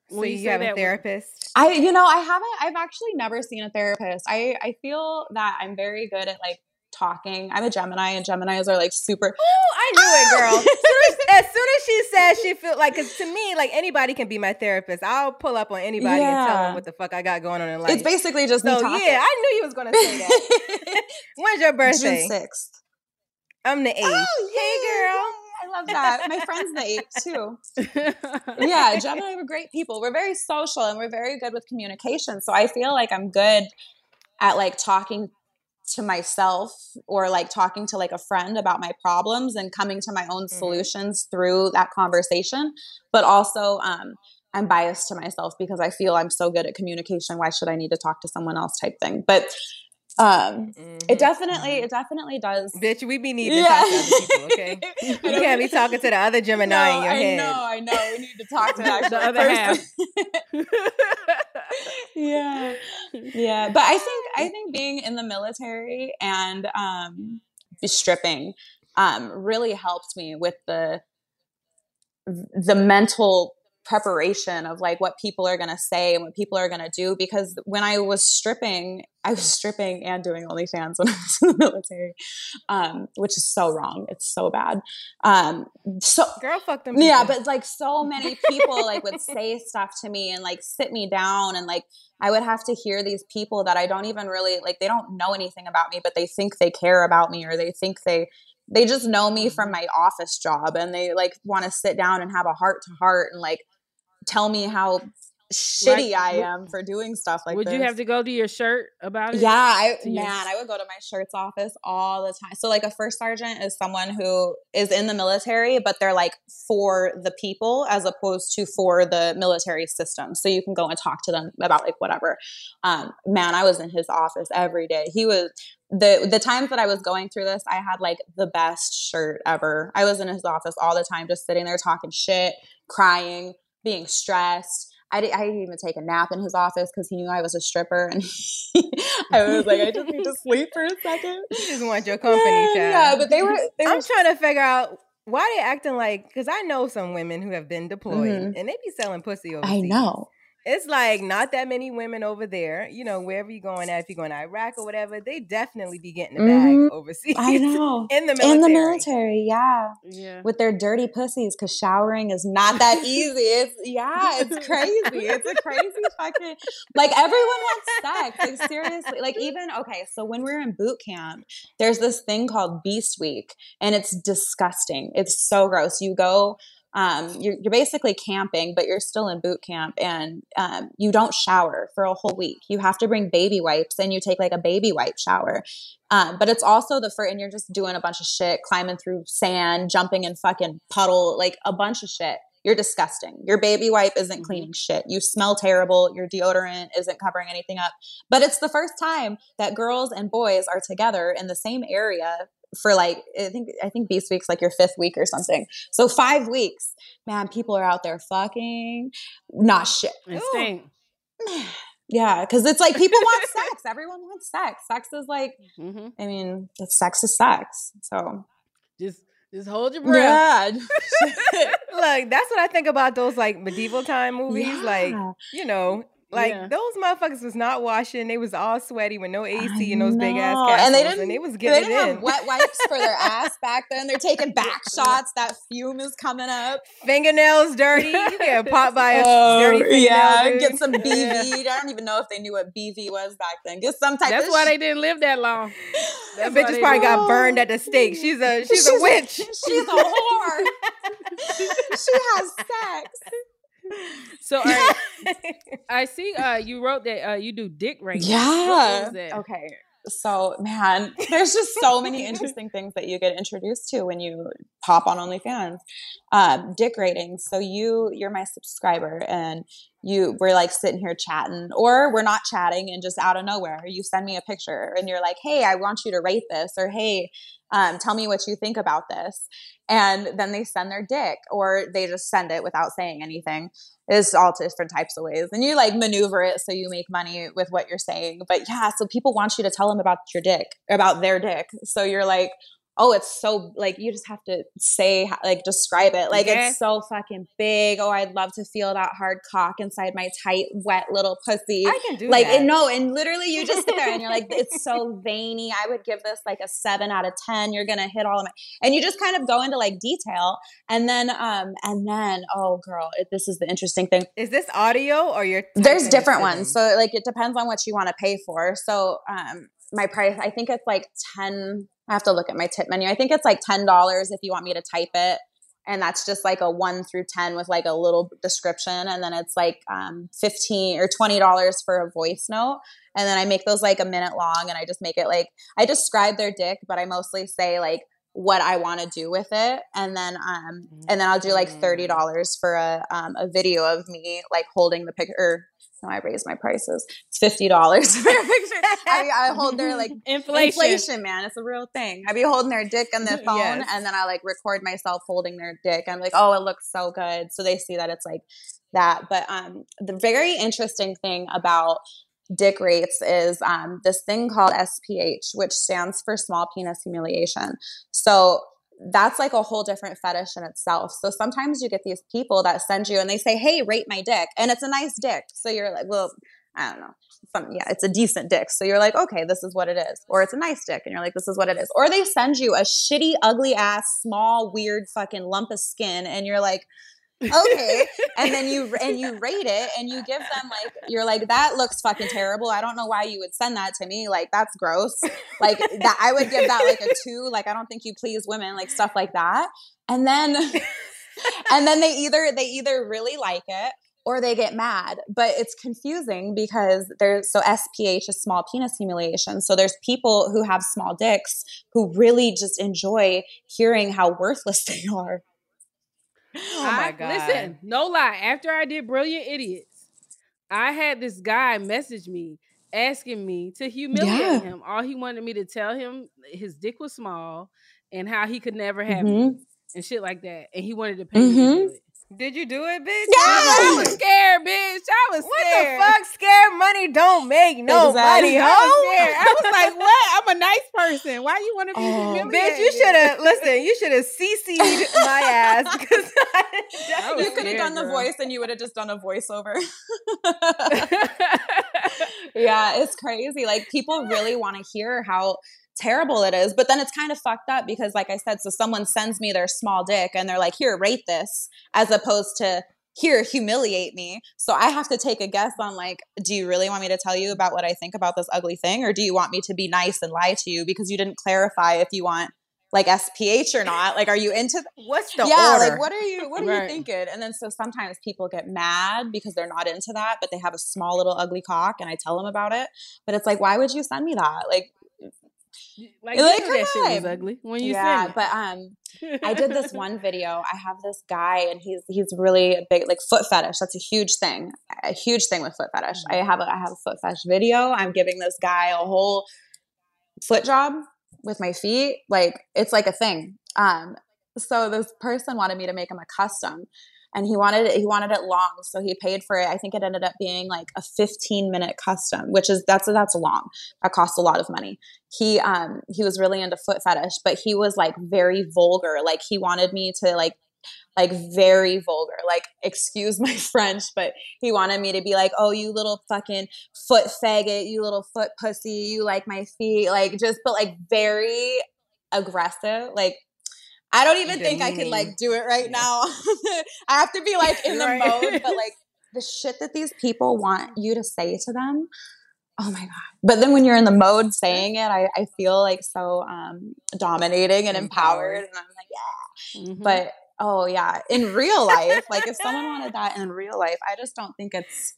So you, you have a therapist? I, you know, I haven't. I've actually never seen a therapist. I, I feel that I'm very good at like talking. I'm a Gemini, and Geminis are like super. Oh, I knew it, girl. as, soon as, as, soon as she said she felt like, because to me, like anybody can be my therapist. I'll pull up on anybody yeah. and tell them what the fuck I got going on in life. It's basically just so, me talking. Yeah, I knew you was gonna say that. When's your birthday? June sixth. I'm the eighth. Oh, hey, girl. I love that. My friend's the eight too. yeah, Gemini we're great people. We're very social and we're very good with communication. So I feel like I'm good at like talking to myself or like talking to like a friend about my problems and coming to my own mm-hmm. solutions through that conversation. But also, um, I'm biased to myself because I feel I'm so good at communication. Why should I need to talk to someone else type thing? But um mm-hmm. it definitely it definitely does bitch we be needing yeah. to talk to other people okay? You can't be talking to the other gemini no, in your I head. Know i know. We need to talk to the, the other half. Yeah. Yeah but i think i think being in the military and um stripping um really helped me with the the mental preparation of like what people are going to say and what people are going to do because when i was stripping i was stripping and doing onlyfans when i was in the military um, which is so wrong. It's so bad. Um, so girl fuck them yeah but like so many people like would say stuff to me and like sit me down and like i would have to hear these people that i don't even really like they don't know anything about me but they think they care about me or they think they they just know me from mm-hmm. my office job and they like want to sit down and have a heart to heart and like tell me how shitty like, I am for doing stuff like that. would this. you have to go to your shirt about it? Yeah, I man, your... I would go to my shirt's office all the time. So like a first sergeant is someone who is in the military, but they're like for the people as opposed to for the military system. So you can go and talk to them about like whatever. Um, man, I was in his office every day. He was the the times that I was going through this, I had like the best shirt ever. I was in his office all the time, just sitting there talking shit, crying being stressed. I, did, I didn't even take a nap in his office because he knew I was a stripper, and I was like, I just need to sleep for a second. He just want your company, child. Yeah, but they were. They I'm were, trying to figure out why they acting like because I know some women who have been deployed mm-hmm. and they be selling pussy overseas. I know it's like not that many women over there. You know, wherever you're going at, if you're going to Iraq or whatever, they definitely be getting a bag mm-hmm. overseas. I know. in the military. In the military, yeah. Yeah. With their dirty pussies, because showering is not that easy. It's yeah, it's crazy. It's a crazy fucking like everyone wants sex. Like seriously. Like even okay, so when we are in boot camp, there's this thing called Beast Week, and it's disgusting. It's so gross. You go um, you're, you're, basically camping, but you're still in boot camp and um, you don't shower for a whole week. You have to bring baby wipes and you take like a baby wipe shower. Um, but it's also the first, and you're just doing a bunch of shit, climbing through sand, jumping in fucking puddle, like a bunch of shit. You're disgusting. Your baby wipe isn't mm-hmm. cleaning shit. You smell terrible. Your deodorant isn't covering anything up. But it's the first time that girls and boys are together in the same area for like I think I think Beast Week's like your fifth week or something. So five weeks, man. People are out there fucking not shit. Yeah, because it's like people want sex. Everyone wants sex. Sex is like, mm-hmm. I mean, sex is sex. So just just hold your breath. Yeah. Look, that's what I think about those like medieval time movies. Yeah. Like, you know, like yeah. those motherfuckers was not washing. They was all sweaty with no AC in those big ass castles, and they didn't. And they was getting they didn't have wet wipes for their ass back then. They're taking back shots. That fume is coming up. Fingernails dirty. Yeah, get popped by a oh, dirty. Yeah, dude. get some BV. I don't even know if they knew what BV was back then. Get some type. That's why sh- they didn't live that long. That bitch just probably got burned at the stake. She's a she's, she's a witch. She's a whore. she has sex. So I, I see uh, you wrote that uh, you do dick rating. Yeah. Okay. So man, there's just so many interesting things that you get introduced to when you pop on OnlyFans. Um, dick ratings. So you you're my subscriber and you we're like sitting here chatting or we're not chatting and just out of nowhere you send me a picture and you're like hey i want you to rate this or hey um, tell me what you think about this and then they send their dick or they just send it without saying anything it's all different types of ways and you like maneuver it so you make money with what you're saying but yeah so people want you to tell them about your dick about their dick so you're like oh, it's so like you just have to say like describe it. Like yeah. it's so fucking big. Oh, I'd love to feel that hard cock inside my tight, wet little pussy. I can do like that. And no, and literally you just sit there and you're like, it's so veiny. I would give this like a seven out of ten. You're gonna hit all of my and you just kind of go into like detail. And then um and then oh girl, it, this is the interesting thing. Is this audio or your There's different ones. So like it depends on what you want to pay for. So um my price, I think it's like 10 I have to look at my tip menu. I think it's like $10 if you want me to type it. And that's just like a one through 10 with like a little description. And then it's like um, 15 or $20 for a voice note. And then I make those like a minute long and I just make it like, I describe their dick, but I mostly say like what I want to do with it. And then, um, and then I'll do like $30 for a, um, a video of me like holding the picture I raise my prices. It's fifty dollars for a picture. I, I, hold their like inflation. inflation, man. It's a real thing. I be holding their dick on their phone, yes. and then I like record myself holding their dick. I'm like, oh, it looks so good. So they see that it's like that. But um, the very interesting thing about dick rates is um, this thing called SPH, which stands for small penis humiliation. So that's like a whole different fetish in itself. So sometimes you get these people that send you and they say, Hey, rate my dick. And it's a nice dick. So you're like, Well, I don't know. Some, yeah, it's a decent dick. So you're like, okay, this is what it is. Or it's a nice dick. And you're like, this is what it is. Or they send you a shitty, ugly ass, small, weird fucking lump of skin. And you're like, okay. And then you and you rate it and you give them like you're like that looks fucking terrible. I don't know why you would send that to me. Like that's gross. Like that i would give that like a two like i don't think you please women like stuff like that. And then and then they either they either really like it or they get mad. But it's confusing because there's so sph is small penis humiliation so there's people who have small dicks who really just enjoy hearing how worthless they are Oh my god! Listen, no lie. After I did Brilliant Idiots, I had this guy message me asking me to humiliate yeah. him. All he wanted me to tell him his dick was small and how he could never have mm-hmm. and shit like that. And he wanted to pay mm-hmm. me to do mm-hmm. it. Did you do it, bitch? Yeah, I was scared, bitch. I was what scared. What the fuck? Scared money don't make no exactly. money, ho. I was like, what? I'm a nice person. Why you want to be oh, humiliated? Bitch, you should have listen. You should have CC'd my ass because you could have done girl. the voice and you would have just done a voiceover. yeah, it's crazy. Like people really want to hear how terrible it is. But then it's kind of fucked up because, like I said, so someone sends me their small dick and they're like, here, rate this, as opposed to, here, humiliate me. So I have to take a guess on, like, do you really want me to tell you about what I think about this ugly thing? Or do you want me to be nice and lie to you because you didn't clarify if you want like SPH or not. Like, are you into? Th- What's the yeah? Order? Like, what are you? What are right. you thinking? And then so sometimes people get mad because they're not into that, but they have a small little ugly cock, and I tell them about it. But it's like, why would you send me that? Like, like, like that shit was ugly when you yeah, but um, I did this one video. I have this guy, and he's he's really a big, like foot fetish. That's a huge thing, a huge thing with foot fetish. Mm-hmm. I have a I have a foot fetish video. I'm giving this guy a whole foot job with my feet. Like it's like a thing. Um, so this person wanted me to make him a custom, and he wanted it, he wanted it long so he paid for it. I think it ended up being like a 15 minute custom which is that's that's long. That costs a lot of money. He um he was really into foot fetish but he was like very vulgar. Like he wanted me to like like very vulgar. Like excuse my french but he wanted me to be like oh you little fucking foot faggot you little foot pussy you like my feet like just but like very aggressive. Like I don't even think I could like do it right now. I have to be like in the right. mode, but like the shit that these people want you to say to them. Oh my god! But then when you're in the mode saying it, I, I feel like so um, dominating and empowered, and I'm like, yeah. Mm-hmm. But oh yeah, in real life, like if someone wanted that in real life, I just don't think it's.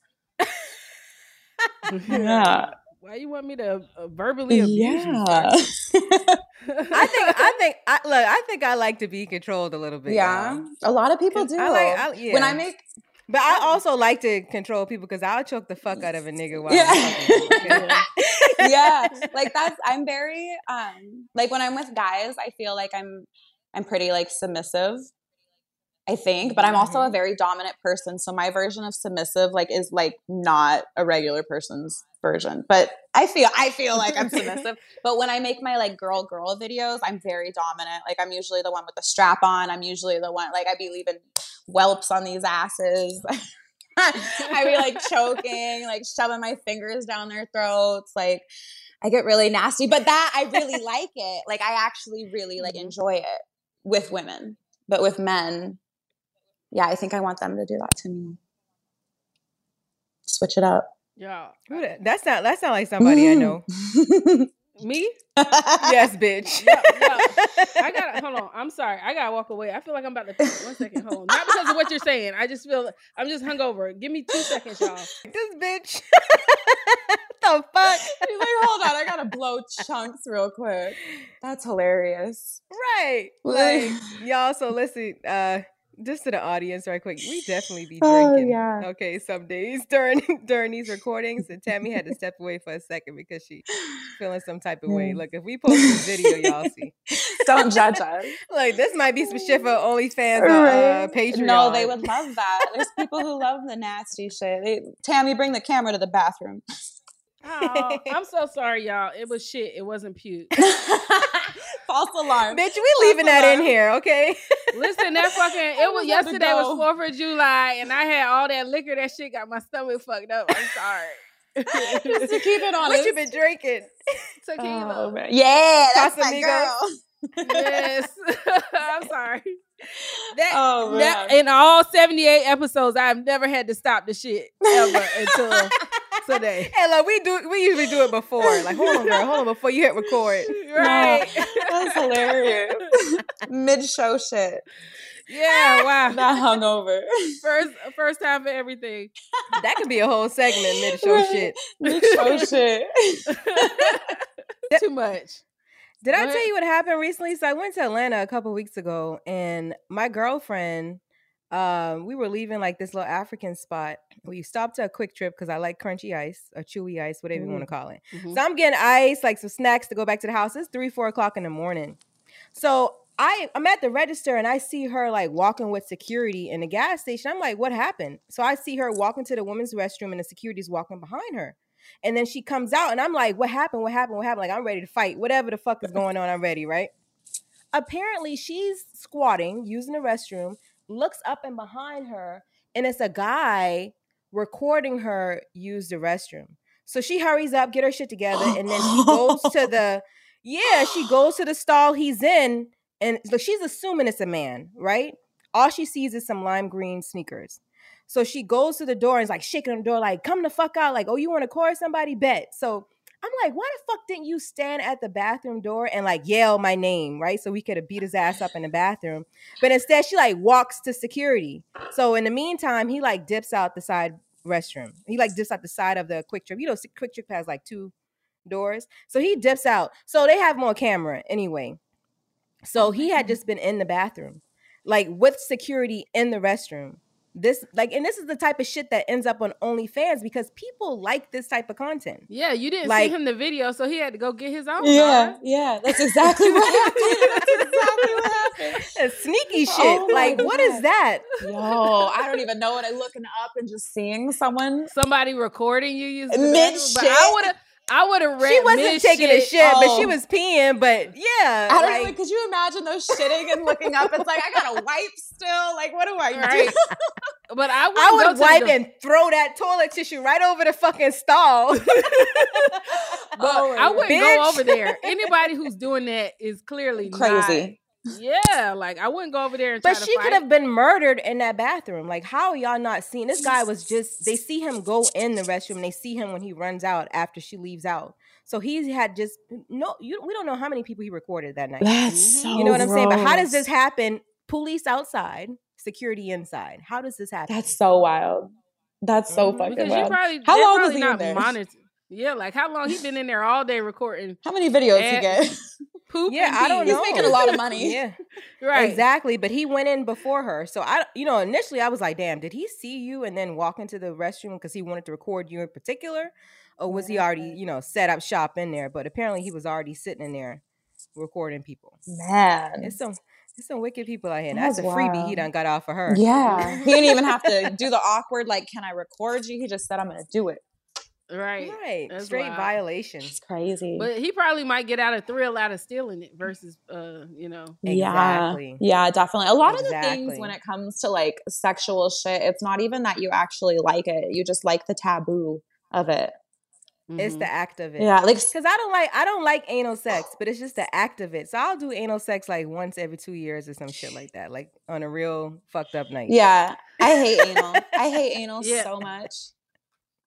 yeah. Why you want me to uh, verbally abuse Yeah. you? I think I think I look. I think I like to be controlled a little bit. Yeah. y'all. A lot of people do. I like. I, When I make But I also like to control people because I'll choke the fuck out of a nigga while Yeah. I'm fucking, okay? yeah like that's i'm very um like when i'm with guys i feel like i'm i'm pretty like submissive i think but i'm also mm-hmm. a very dominant person so my version of submissive like is like not a regular person's version but i feel i feel like i'm submissive. But when i make my like girl girl videos i'm very dominant. Like i'm usually the one with the strap on. I'm usually the one like i be leaving whelps on these asses. I be like choking, like shoving my fingers down their throats. Like I get really nasty, but that I really like it. Like I actually really like mm-hmm. enjoy it with women, but with men, yeah, I think I want them to do that to me. Switch it up. Yeah. Who that? That sound like somebody I know. Me? yes, bitch. Yeah, yeah. I gotta hold on. I'm sorry. I gotta walk away. I feel like I'm about to one second. Hold on. Not because of what you're saying. I just feel I'm just hungover. Give me two seconds, y'all. This bitch. What the fuck? He's like, hold on, I gotta blow chunks real quick. That's hilarious. Right. Like y'all. So listen. Uh, just to the audience, right quick. We definitely be Oh, drinking. yeah. Okay, some days during during these recordings, and Tammy had to step away for a second because she feeling some type of way. Yeah. Look, if we post this video, y'all see. Don't judge us. Like this might be some shit for OnlyFans or uh, Patreon. No, they would love that. There's people who love the nasty shit. They, Tammy, bring the camera to the bathroom. Oh, I'm so sorry, y'all. It was shit. It wasn't puke. False alarm. Bitch, we leaving that in here, okay? Listen, that fucking it was was had yesterday was. Fourth of July, and I had all that liquor. That shit got my stomach fucked up. I'm sorry. Just to keep it honest. What you been drinking? Tequila. Oh, man. Yeah, that's my Casamigos. girl. yes. I'm sorry. That, Oh, that- man. in all 78 episodes, I've never had to stop the shit ever until today. Hey, look, we do we usually do it before. Like, hold on, girl, hold on before you hit record. Right. That's hilarious. Mid show shit. Yeah, wow. That hungover. First first time for everything. That could be a whole segment, mid show Right. shit. Mid show shit. Too much. Did I tell you what happened recently? So I went to Atlanta a couple weeks ago, and my girlfriend, um, we were leaving like this little African spot. We stopped at a QuikTrip because I like crunchy ice or chewy ice, whatever you want to call it. Mhm. So I'm getting ice, like some snacks to go back to the house. It's three, four o'clock in the morning. So I I'm at the register and I see her like walking with security in the gas station. I'm like, what happened? So I see her walking to the women's restroom and the security's walking behind her. And then she comes out and I'm like, what happened? What happened? What happened? Like, I'm ready to fight. Whatever the fuck is going on, I'm ready, right? Apparently, she's squatting, using the restroom, looks up and behind her, and it's a guy recording her use the restroom. So she hurries up, get her shit together, and then she goes to the yeah, she goes to the stall he's in, and look, she's assuming it's a man, right? All she sees is some lime green sneakers. So she goes to the door and is like shaking the door, like, come the fuck out. Like, oh, you want to call somebody? Bet. So I'm like, why the fuck didn't you stand at the bathroom door and like yell my name, right? So we could have beat his ass up in the bathroom. But instead, she like walks to security. So in the meantime, he like dips out the side restroom. He like dips out the side of the QuikTrip. You know, QuikTrip has like two doors. So he dips out. So they have more camera anyway. So he had just been in the bathroom, like with security in the restroom. This like, and this is the type of shit that ends up on OnlyFans because people like this type of content. Yeah, you didn't Like- see him the video, so he had to go get his own. Yeah, dog. yeah. That's exactly what happened. That's exactly what happened. It's sneaky oh shit. Oh like, what is God. that? Yo, I don't even know what I'm looking up and just seeing someone Somebody recording you using the Mid bathroom, but I shit? would have, I would have read. She wasn't mid taking a shit, but she Oh. was peeing. But yeah, I don't like, even. Could you imagine those shitting and looking up? It's like I gotta wipe still. Like, what do I Right. do? But I, I wouldn't go would to the wipe and throw that toilet tissue right over the fucking stall. But I oh wouldn't Bitch. go over there. Anybody who's doing that is clearly Crazy. Not- yeah, like I wouldn't go over there and But try she to could have been murdered in that bathroom. Like, how are y'all not seeing? This guy was just, they see him go in the restroom and they see him when he runs out after she leaves out. So he had just, no, you, we don't know how many people he recorded that night. That's so. you know what I'm saying? But how does this happen? Police outside, security inside. How does this happen? That's so wild. That's so Mhm. fucking because you wild. probably How they're long was he not in there? monitored. Yeah, like how long he been in there all day recording? How many videos he get? Poop. Yeah, I don't know. He's making a lot of money. Yeah, Right. Exactly, but he went in before her. So I, you know, initially I was like, "Damn, did he see you and then walk into the restroom because he wanted to record you in particular, or was he already, you know, set up shop in there?" But apparently, he was already sitting in there recording people. Man. It's some, it's some wicked people out here. That's That's a freebie he done got off of her. Yeah. he didn't even have to do the awkward, like, can I record you? He just said, I'm going to do it. Right. right. That's Straight wild. violation. It's crazy. But he probably might get out of thrill out of stealing it versus, uh, you know. Yeah. Yeah, definitely. A lot of the things when it comes to like sexual shit, it's not even that you actually like it. You just like the taboo of it. It's the act of it. Yeah, like- because I don't like I don't like anal sex, but it's just the act of it. So I'll do anal sex like once every two years or some shit like that, like on a real fucked up night. Yeah. I hate anal. I hate anal Yeah. so much.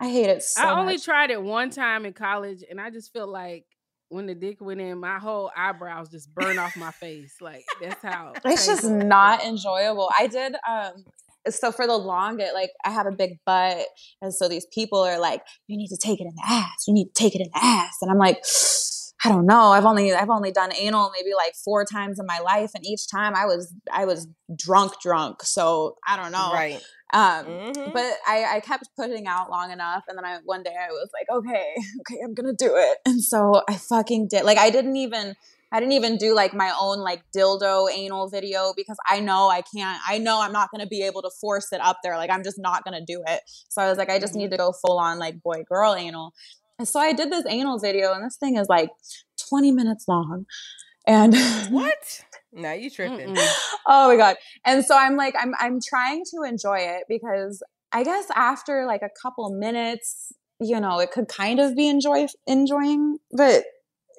I hate it so I only much. tried it one time in college, and I just feel like when the dick went in, my whole eyebrows just burn off my face. Like that's how It's just it not enjoyable. I did um so for the longest, like I have a big butt, and so these people are like, "You need to take it in the ass. You need to take it in the ass," and I'm like, I don't know. I've only I've only done anal maybe like four times in my life, and each time I was I was drunk, drunk. So I don't know. Right. Um, Mhm. but I, I kept putting out long enough, and then I one day I was like, okay, okay, I'm gonna do it, and so I fucking did. Like I didn't even I didn't even do like my own like dildo anal video because I know I can't. I know I'm not gonna be able to force it up there. Like I'm just not gonna do it. So I was like, I just need to go full on like boy girl anal. And so I did this anal video, and this thing is like 20 minutes long. And what? Now you tripping. oh my god. And so I'm like, I'm I'm trying to enjoy it because I guess after like a couple minutes, you know, it could kind of be enjoy enjoying, but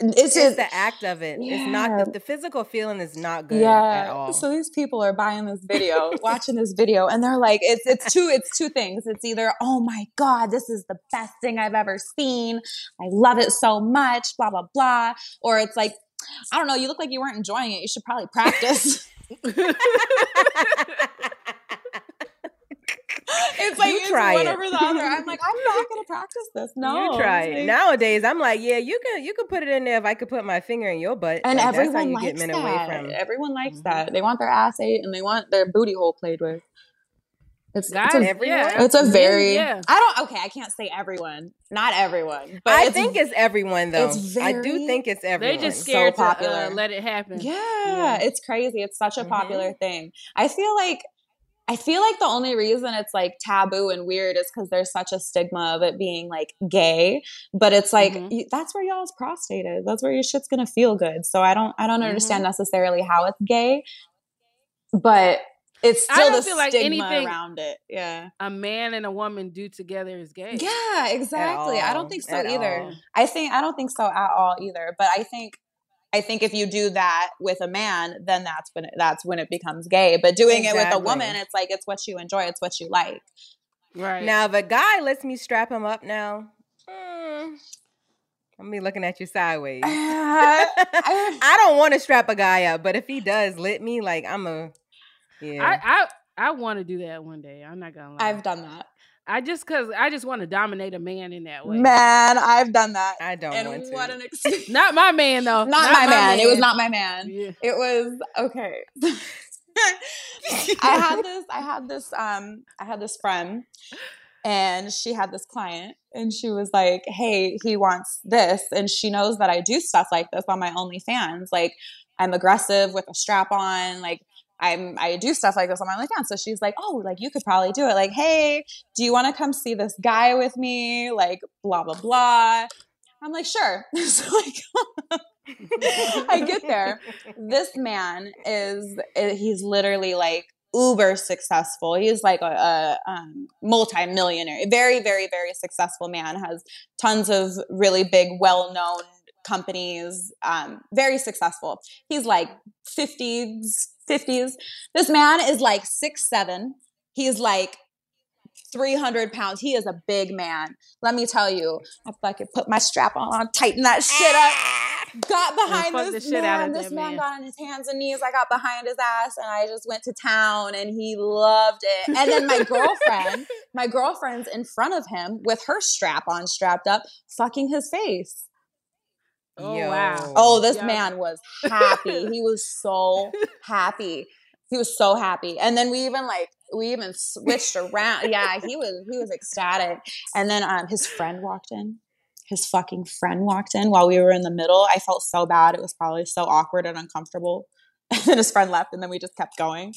it's just the act of it. It's not the, the physical feeling is not good at yeah. all. So these people are buying this video, watching this video, and they're like, it's it's two it's two things. It's either, oh my God, this is the best thing I've ever seen. I love it so much, blah, blah, blah. Or it's like, I don't know, you look like you weren't enjoying it. You should probably practice. it's like You it's try one it. over the other. I'm like, I'm not gonna practice this. No. you try it. like- Nowadays, I'm like, yeah, you can you can put it in there if I could put my finger in your butt. And Like, everyone you likes that. away from. Mm-hmm. Everyone likes that. They want their ass ate and they want their booty hole played with. It's, Guys, it's a, yeah. it's a very. yeah. I don't. Okay, I can't say everyone. Not everyone, but I it's, think it's everyone though. it's I do think it's everyone. They just so scared to popular. uh, let it happen. Yeah, it's crazy. It's such a Mm-hmm. popular thing. I feel like I feel like the only reason it's like taboo and weird is because there's such a stigma of it being like gay. But it's like Mm-hmm. you, that's where y'all's prostate is. That's where your shit's gonna feel good. So I don't I don't Mm-hmm. understand necessarily how it's gay, but it's I still don't the feel like stigma anything- around it. Yeah. A man and a woman do together is gay. Yeah, exactly. I don't think so At either. all. I think I don't think so at all either. But I think I think if you do that with a man, then that's when it, that's when it becomes gay. But doing it with a woman, it's like it's what you enjoy, it's what you like. Right. Now, if a guy lets me strap him up now, mm, I'm be looking at you sideways. I don't want to strap a guy up, but if he does lit me, like I'm a yeah. I I, I want to do that one day. I'm not gonna lie. I've done that. I just cause I just want to dominate a man in that way. Man, I've done that. I don't and want to. what an experience. Not my man though. not, my, man. It was not my man. Yeah. It was okay. I had this I had this um I had this friend and she had this client and she was like, "Hey, he wants this." And she knows that I do stuff like this on my OnlyFans. Like I'm aggressive with a strap on, like I'm I do stuff like this on my OnlyFans. So she's like, "Oh, like you could probably do it. Like, hey, do you want to come see this guy with me? Like blah blah blah." I'm like, "Sure." so like I get there. This man is eh, he's literally like uber successful. He's like a, a um, multi-millionaire. Very, very, very successful man. Has tons of really big, well-known companies. Um, very successful. He's like 50s, 50s. This man is like six seven. He's like 300 pounds. He is a big man. Let me tell you, I fucking put my strap on, tighten that shit up, got behind this man. This man man. got on his hands and knees. I got behind his ass and I just went to town and he loved it. And then my girlfriend, my girlfriend's in front of him with her strap on, strapped up, fucking his face. Oh wow. Oh, this Yeah. man was happy. he was so happy. He was so happy. And then we even like we even switched around. Yeah, he was he was ecstatic. And then um his friend walked in. His fucking friend walked in while we were in the middle. I felt so bad. It was probably so awkward and uncomfortable. And then his friend left and then we just kept going.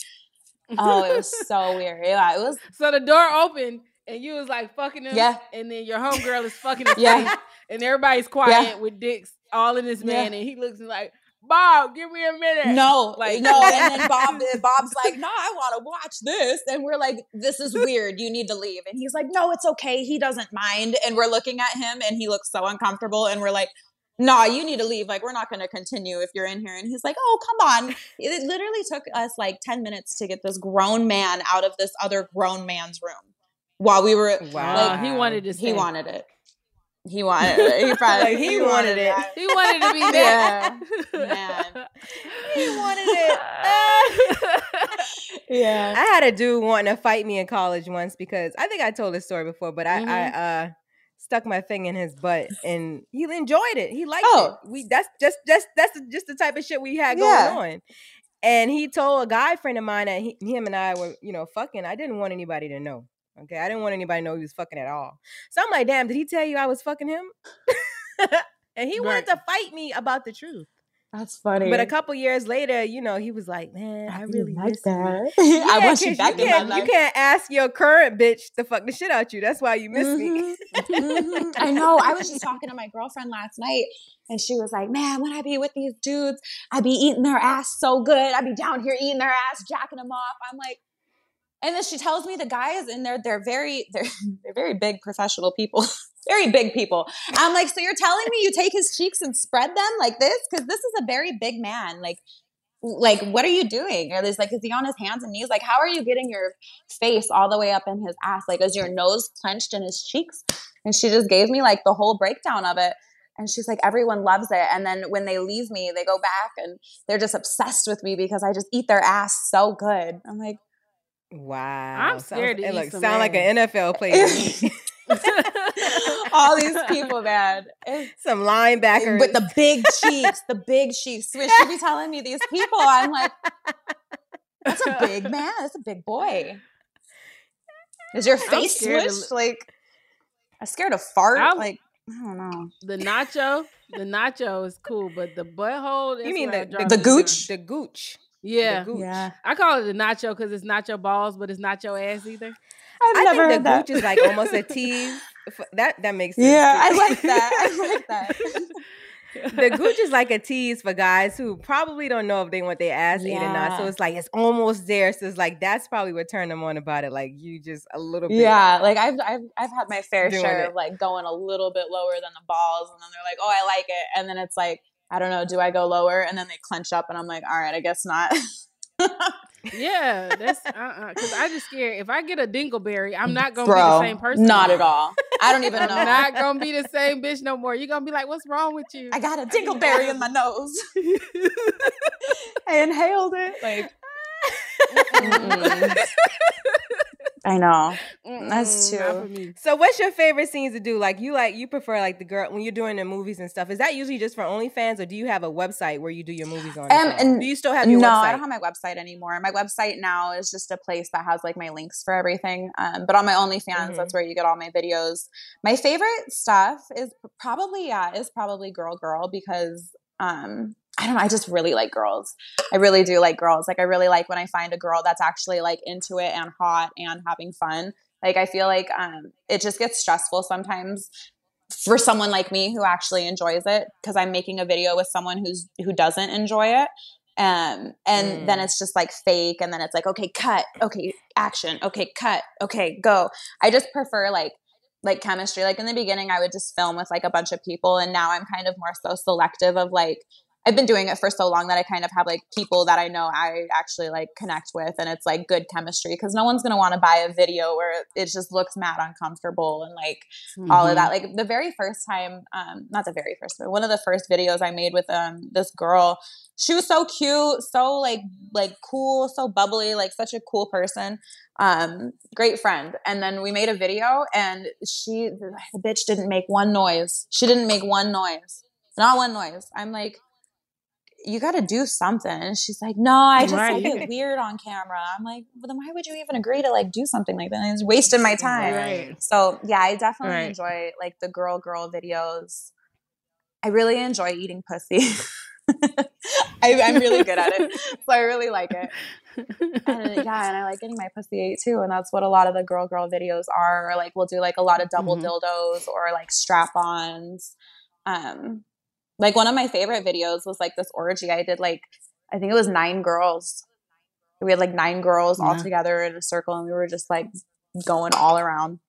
Oh, it was so weird. Yeah, it was So the door opened and you was like fucking him. Yeah. And then your homegirl is fucking his Yeah. And everybody's quiet with dicks all in this man. And he looks like, Bob, give me a minute. No, Like no, and then Bob, Bob's like, "No, I want to watch this," and we're like, "This is weird. You need to leave." And he's like, "No, it's okay. He doesn't mind." And we're looking at him, and he looks so uncomfortable, and we're like, "Nah, you need to leave. Like, we're not going to continue if you're in here." And he's like, "Oh, come on." It literally took us like ten minutes to get this grown man out of this other grown man's room while we were. Wow. like, He wanted to He wanted it. He wanted it. He probably Like, he wanted it. He wanted to be there. Yeah, man. He wanted it. Yeah. I had a dude wanting to fight me in college once because I think I told this story before, but I, I uh stuck my thing in his butt and he enjoyed it. He liked Oh. it. We that's just just that's the- just the type of shit we had Yeah. going on. And he told a guy friend of mine that he, him and I were, you know, fucking. I didn't want anybody to know. Okay, I didn't want anybody to know he was fucking at all. So I'm like, damn, did he tell you I was fucking him? and he wanted to fight me about the truth. That's funny. But a couple years later, you know, he was like, "Man, I really like miss you." that. I want you back in my life. You can't ask your current bitch to fuck the shit out you. That's why you miss me. Mhm. I know. I was just talking to my girlfriend last night, and she was like, "Man, when I be with these dudes, I be eating their ass so good. I be down here eating their ass, jacking them off." I'm like, and then she tells me the guys in there, they're very, they're they're very big professional people, very big people. I'm like, so you're telling me you take his cheeks and spread them like this? Because this is a very big man. Like, like what are you doing? Or there's like, is he on his hands and knees? Like, how are you getting your face all the way up in his ass? Like, is your nose clenched in his cheeks? And she just gave me like the whole breakdown of it. And she's like, everyone loves it. And then when they leave me, they go back and they're just obsessed with me because I just eat their ass so good. I'm like, Wow, I'm scared to Sounds, eat look, some sound like an NFL player. all these people, man. Some linebackers With the big cheeks, the big cheeks. Swish, she be telling me these people. I'm like, that's a big man. That's a big boy. Is your face scared to? Like, I'm scared of fart. I'm- like, I don't know. The nacho, the nacho is cool, but the butthole. that's You mean where I the- The gooch? the gooch. Yeah, The gooch. Yeah. I call it the nacho because it's nacho balls, but it's nacho ass either. I've I never think heard the that. gooch is like almost a tease. That that makes sense. Yeah, too. I like that. I like that. the gooch is like a tease for guys who probably don't know if they want their ass ate or not. So it's like it's almost there. So it's like that's probably what turned them on about it. Like you just a little bit. Yeah, like I've I've I've had my fair share it. of like going a little bit lower than the balls, and then they're like, "Oh, I like it," and then it's like, I don't know, do I go lower? And then they clench up, and I'm like, "All right, I guess not." Yeah, that's uh because I just scared if I get a dingleberry, I'm not gonna Bro, be the same person. not at all. I don't even I'm know. not gonna be the same bitch no more. You're gonna be like, "What's wrong with you?" I got a dingleberry in my nose. I inhaled it. Like. I know. That's too. So what's your favorite scenes to do? Like you like you prefer like the girl when you're doing the movies and stuff. Is that usually just for OnlyFans or do you have a website where you do your movies on? Um, and do you still have your no, website? I don't have my website anymore. My website now is just a place that has like my links for everything. Um, but on my OnlyFans, Mhm. that's where you get all my videos. My favorite stuff is probably yeah, is probably Girl Girl because um, I don't know. I just really like girls. I really do like girls. Like I really like when I find a girl that's actually like into it and hot and having fun. Like I feel like um, it just gets stressful sometimes for someone like me who actually enjoys it because I'm making a video with someone who's who doesn't enjoy it. Um, and then Mm. it's just like fake, and then it's like, okay, cut, okay, action, okay, cut, okay, go. I just prefer like like chemistry. Like in the beginning, I would just film with like a bunch of people, and now I'm kind of more so selective of like I've been doing it for so long that I kind of have like people that I know I actually like connect with and it's like good chemistry because no one's going to want to buy a video where it just looks mad uncomfortable and like mm-hmm. all of that. Mm-hmm. Like the very first time, um, not the very first, but one of the first videos I made with um, this girl, she was so cute, so like, like cool, so bubbly, like such a cool person. Um, great friend. And then we made a video and she, the bitch didn't make one noise. She didn't make one noise. Not one noise. I'm like, you got to do something. And she's like, no, I just right. like it weird on camera. I'm like, well, then why would you even agree to like do something like that? It's wasting my time. Right. So yeah, I definitely right. enjoy like the girl girl videos. I really enjoy eating pussy. I, am really good at it, so I really like it. And yeah, and I like getting my pussy ate too, and that's what a lot of the girl girl videos are. Like we'll do like a lot of double mm-hmm. dildos or like strap ons. Um, like one of my favorite videos was like this orgy I did like I think it was nine girls. We had like nine girls yeah. all together in a circle and we were just like going all around.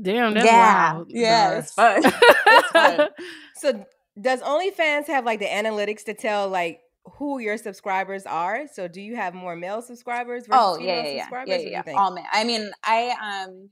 Damn, that's yeah. wild. Yeah, it's fun. it's fun. So does OnlyFans have like the analytics to tell like who your subscribers are? So do you have more male subscribers versus oh, yeah, yeah, subscribers? Yeah, yeah, yeah. All men. I mean, I um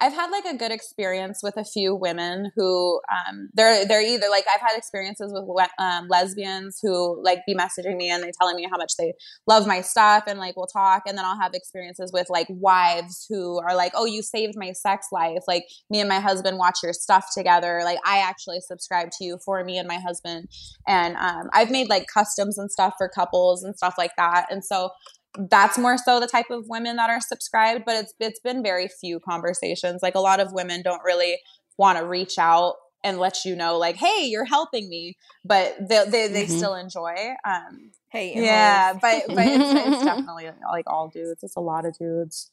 I've had like a good experience with a few women who um, they're they're either like I've had experiences with um, lesbians who like be messaging me and they telling me how much they love my stuff and like we'll talk. And then I'll have experiences with like wives who are like oh you saved my sex life. Like me and my husband watch your stuff together. Like I actually subscribe to you for me and my husband. And um, I've made like customs and stuff for couples and stuff like that. And so that's more so the type of women that are subscribed but it's it's been very few conversations. Like a lot of women don't really want to reach out and let you know like hey you're helping me but they they, they mm-hmm. still enjoy um hey yeah but but it's, it's definitely like all dudes. It's a lot of dudes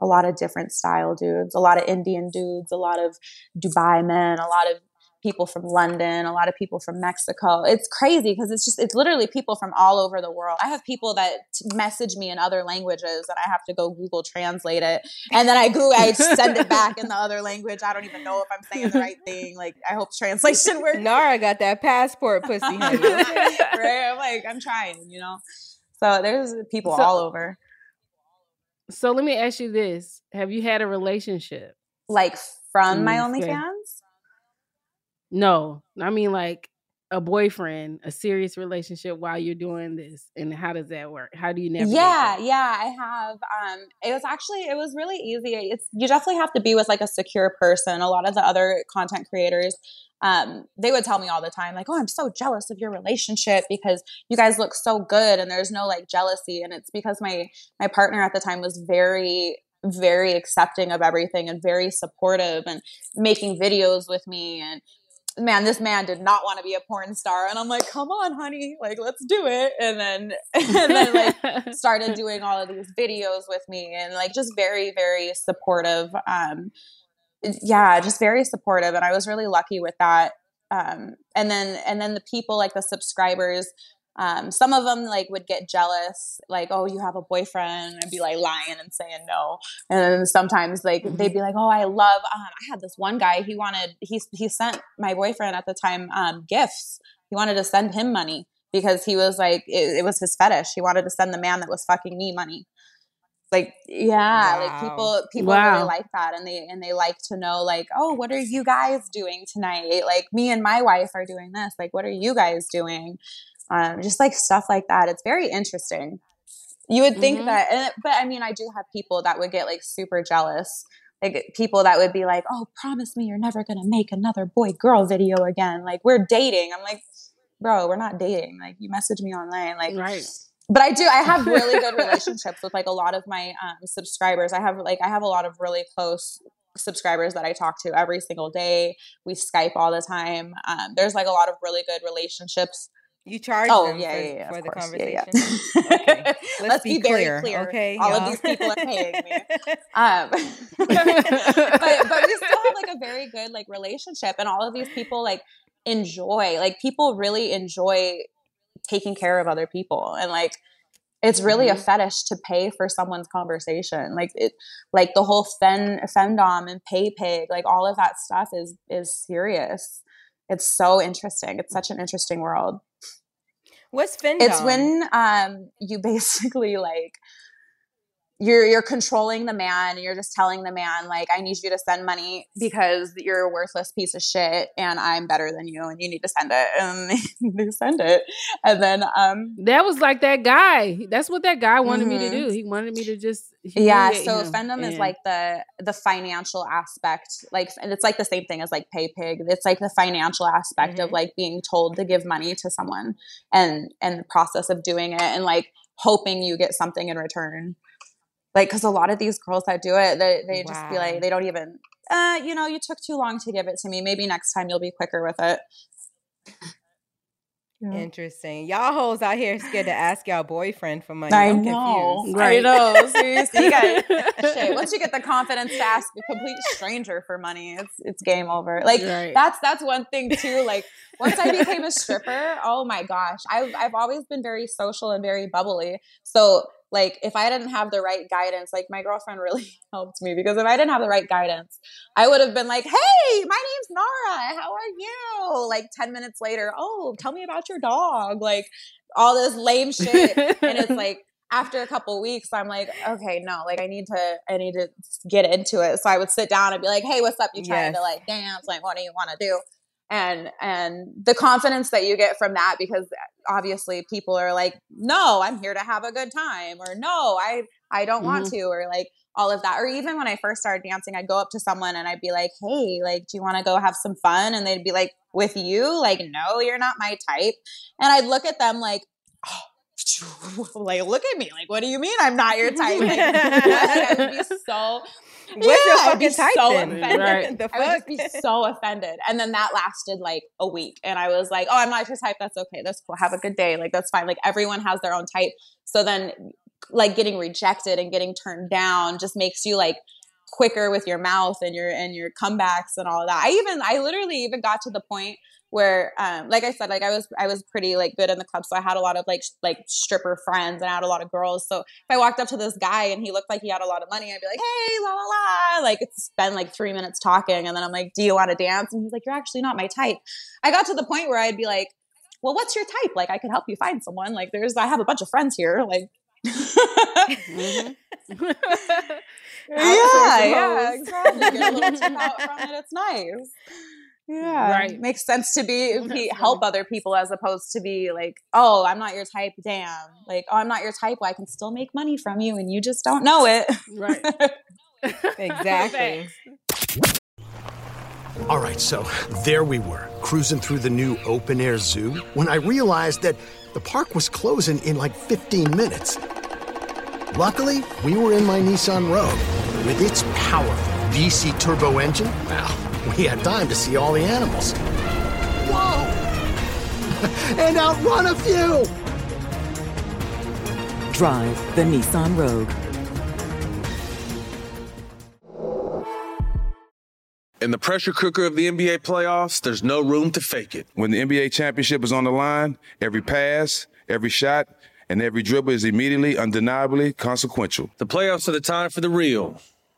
a lot of different style dudes a lot of indian dudes a lot of dubai men a lot of people from London, a lot of people from Mexico. It's crazy because it's just, it's literally people from all over the world. I have people that message me in other languages and I have to go Google translate it. And then I go, I send it back in the other language. I don't even know if I'm saying the right thing. Like, I hope translation works. Nara got that passport pussy, right? I'm like, I'm trying, you know? So there's people so, all over. So let me ask you this Have you had a relationship? Like from my mm, OnlyFans? No, I mean like a boyfriend, a serious relationship while you're doing this, and how does that work? How do you navigate? Yeah, that? yeah, I have. Um, it was actually it was really easy. It's you definitely have to be with like a secure person. A lot of the other content creators, um, they would tell me all the time, like, "Oh, I'm so jealous of your relationship because you guys look so good, and there's no like jealousy." And it's because my my partner at the time was very very accepting of everything and very supportive and making videos with me and man, this man did not want to be a porn star. And I'm like, come on, honey, like, let's do it. And then, and then like started doing all of these videos with me and like just very, very supportive. Um, yeah, just very supportive. And I was really lucky with that. Um, and then, and then the people like the subscribers, um, some of them like would get jealous, like, "Oh, you have a boyfriend," and I'd be like lying and saying no. And then sometimes like mm-hmm. they'd be like, "Oh, I love." Um, I had this one guy. He wanted he he sent my boyfriend at the time um, gifts. He wanted to send him money because he was like it, it was his fetish. He wanted to send the man that was fucking me money like yeah wow. like people people wow. really like that and they and they like to know like oh what are you guys doing tonight like me and my wife are doing this like what are you guys doing um, just like stuff like that. It's very interesting. You would think mm-hmm. that, but I mean, I do have people that would get like super jealous. Like people that would be like, "Oh, promise me you're never gonna make another boy girl video again." Like we're dating. I'm like, bro, we're not dating. Like you message me online, like right. But I do. I have really good relationships with like a lot of my um, subscribers. I have like I have a lot of really close subscribers that I talk to every single day. We Skype all the time. Um, there's like a lot of really good relationships you charge oh, them yeah, for, yeah, yeah, for the course. conversation. okay. Let's, Let's be, be clear, clear. Okay, all y'all. of these people are paying me. Um, but, but we still have like a very good like relationship, and all of these people like enjoy like people really enjoy taking care of other people, and like it's really mm-hmm. a fetish to pay for someone's conversation like it like the whole fen findom and pay pig like all of that stuff is is serious it's so interesting. It's such an interesting world. What's Findom? It's when um, you basically like you're you're controlling the man and you're just telling the man like i need you to send money because you're a worthless piece of shit and i'm better than you and you need to send it and they send it and then um that was like that guy that's what that guy wanted mm-hmm. me to mm-hmm. do he wanted me to just yeah so Findom is like the the financial aspect like and it's like the same thing as like pay pig it's like the financial aspect mm-hmm. of like being told to give money to someone and and the process of doing it and like hoping you get something in return like because a lot of these girls that do it they, they wow. just be like they don't even uh you know you took too long to give it to me maybe next time you'll be quicker with it yeah. Interesting. Y'all hoes out here scared to ask y'all boyfriend for money. I I'm know. Confused. Right. I know. Seriously. You got, shit. Once you get the confidence to ask a complete stranger for money, it's it's game over. Like right. that's that's one thing too. Like once I became a stripper, oh my gosh. I've I've always been very social and very bubbly. So like if I didn't have the right guidance, like my girlfriend really helped me because if I didn't have the right guidance, I would have been like, "Hey, my name's Nara. How are you?" Like 10 minutes later, "Oh, tell me about your dog." Like all this lame shit. and it's like after a couple weeks, I'm like, "Okay, no, like I need to I need to get into it." So I would sit down and be like, "Hey, what's up? You trying yes. to like dance? Like what do you want to do?" And and the confidence that you get from that because obviously people are like no i'm here to have a good time or no i i don't mm-hmm. want to or like all of that. Or even when i first started dancing i'd go up to someone and i'd be like hey like do you want to go have some fun? And they'd be like with you? Like no you're not my type. And i'd look at them like oh, like look at me like what do you mean i'm not your type like, i would be so What's yeah, your fucking type so then? Offended. Right. The fuck? I would be so offended. And then that lasted like a week. And I was like, oh, I'm not your type. That's okay. That's cool. Have a good day. Like, that's fine. Like, everyone has their own type. So then, like, getting rejected and getting turned down just makes you like quicker with your mouth and your and your comebacks and all that. I even I literally even got to the point where um like I said like I was I was pretty like good in the club so I had a lot of like sh- like stripper friends and I had a lot of girls so if I walked up to this guy and he looked like he had a lot of money I'd be like hey la la la like spend like 3 minutes talking and then I'm like do you want to dance and he's like you're actually not my type I got to the point where I'd be like well what's your type like I could help you find someone like there's I have a bunch of friends here like mm-hmm. yeah, yeah, exactly. Get a little tip out from it. It's nice. Yeah, right. Makes sense to be, be help other people as opposed to be like, oh, I'm not your type. Damn, like, oh, I'm not your type. Well, I can still make money from you, and you just don't know it. Right. exactly. All right, so there we were, cruising through the new open air zoo, when I realized that the park was closing in like 15 minutes. Luckily, we were in my Nissan Rogue. With its powerful VC turbo engine, wow we had time to see all the animals. Whoa! and outrun a few! Drive the Nissan Rogue. In the pressure cooker of the NBA playoffs, there's no room to fake it. When the NBA championship is on the line, every pass, every shot, and every dribble is immediately, undeniably consequential. The playoffs are the time for the real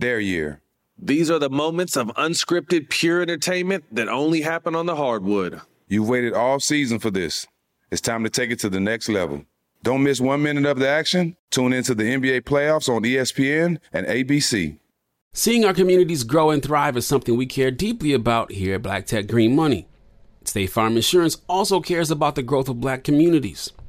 their year. These are the moments of unscripted, pure entertainment that only happen on the hardwood. You've waited all season for this. It's time to take it to the next level. Don't miss one minute of the action. Tune into the NBA playoffs on ESPN and ABC. Seeing our communities grow and thrive is something we care deeply about here at Black Tech Green Money. State Farm Insurance also cares about the growth of black communities.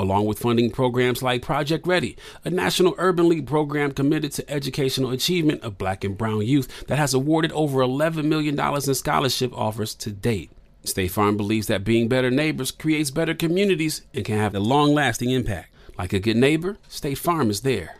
along with funding programs like Project Ready, a national urban league program committed to educational achievement of black and brown youth that has awarded over $11 million in scholarship offers to date. State Farm believes that being better neighbors creates better communities and can have a long-lasting impact. Like a good neighbor, State Farm is there.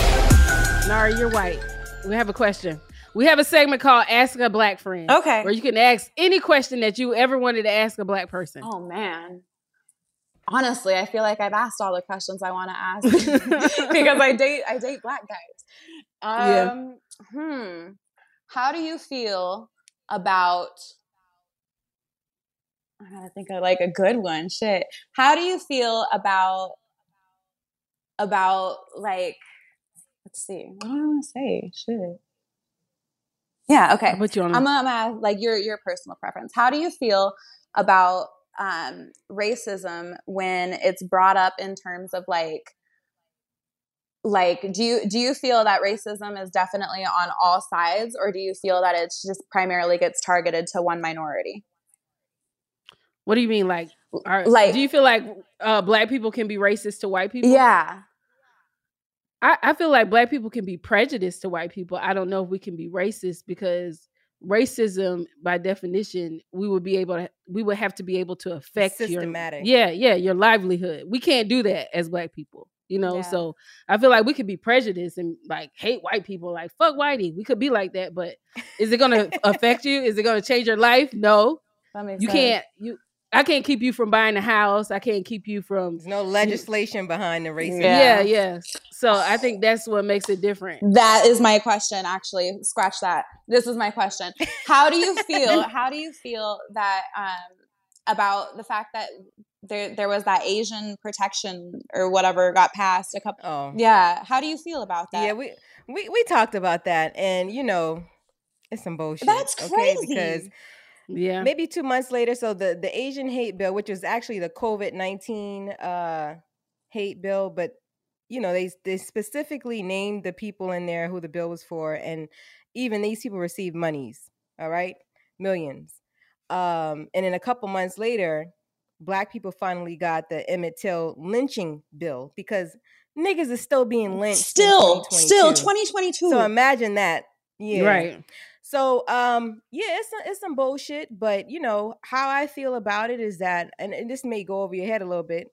Nari, you're white. We have a question. We have a segment called Ask a Black Friend. Okay. Where you can ask any question that you ever wanted to ask a black person. Oh man. Honestly, I feel like I've asked all the questions I want to ask because I date I date black guys. Yeah. Um hmm. How do you feel about I gotta think of like a good one. Shit. How do you feel about about like let's see. What do I want to say? Shit. Yeah, okay. Put you on. I'm gonna ask like your your personal preference. How do you feel about um racism when it's brought up in terms of like like do you do you feel that racism is definitely on all sides or do you feel that it's just primarily gets targeted to one minority? What do you mean, like, are, Like- Do you feel like uh, black people can be racist to white people? Yeah. I, I feel like black people can be prejudiced to white people. I don't know if we can be racist because racism, by definition, we would be able to. We would have to be able to affect Systematic. your yeah, yeah, your livelihood. We can't do that as black people. You know, Yeah. so I feel like we could be prejudiced and like hate white people, like fuck whitey. We could be like that, but is it gonna affect you? Is it gonna change your life? No. You sense. can't you I can't keep you from buying a house. I can't keep you from There's no legislation behind the racism. yeah, yeah. So I think that's what makes it different. That is my question actually. Scratch that. This is my question. How do you feel? how do you feel that um about the fact that there there was that Asian protection or whatever got passed a couple Oh. Yeah, how do you feel about that? Yeah, we we we talked about that, and you know, it's some bullshit. That's Okay, crazy. because Yeah. maybe two months later, so the the Asian hate bill, which was actually the COVID nineteen uh hate bill, but you know they they specifically named the people in there who the bill was for, and even these people received monies. All right, millions. Um, and then a couple months later, black people finally got the Emmett Till lynching bill because niggas is still being lynched. in Still, still 2022. 2022. So imagine that. Yeah. Right. So um yeah, it's it's some bullshit, but you know, how I feel about it is that and, and this may go over your head a little bit.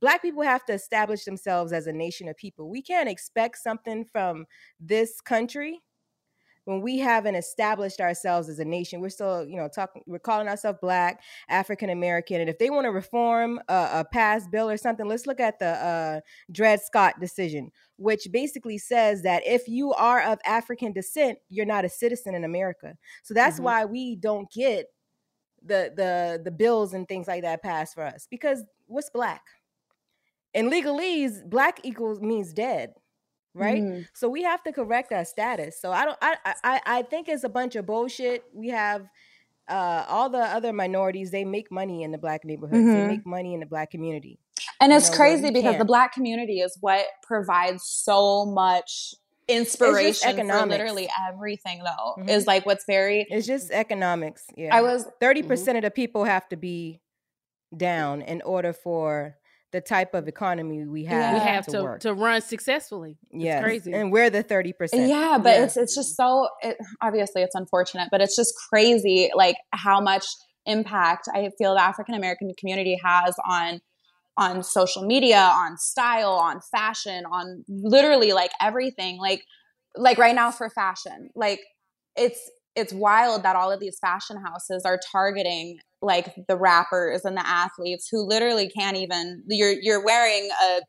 Black people have to establish themselves as a nation of people. We can't expect something from this country when we haven't established ourselves as a nation. We're still, you know, talking we're calling ourselves black, African American, and if they want to reform a, a past bill or something, let's look at the uh Dred Scott decision, which basically says that if you are of African descent, you're not a citizen in America. So that's Mhm. why we don't get the the the bills and things like that passed for us because what's black in legalese black equals means dead right Mhm. so we have to correct our status so i don't I, I i think it's a bunch of bullshit we have uh all the other minorities they make money in the black neighborhoods they Mhm. make money in the black community And it's know, crazy because the can't. black community is what provides so much inspiration for literally everything though. Mhm. Is like what's very it's just economics yeah I was 30% of the people have to be down in order for the type of economy we have, we have to, to, work. to run successfully. It's Yes. crazy. And we're the 30%. Yeah, but it's it's just so it, obviously it's unfortunate, but it's just crazy like how much impact I feel the African American community has on on social media, on style, on fashion, on literally like everything. Like like right now for fashion. Like it's it's wild that all of these fashion houses are targeting like the rappers and the athletes who literally can't even you're you're wearing a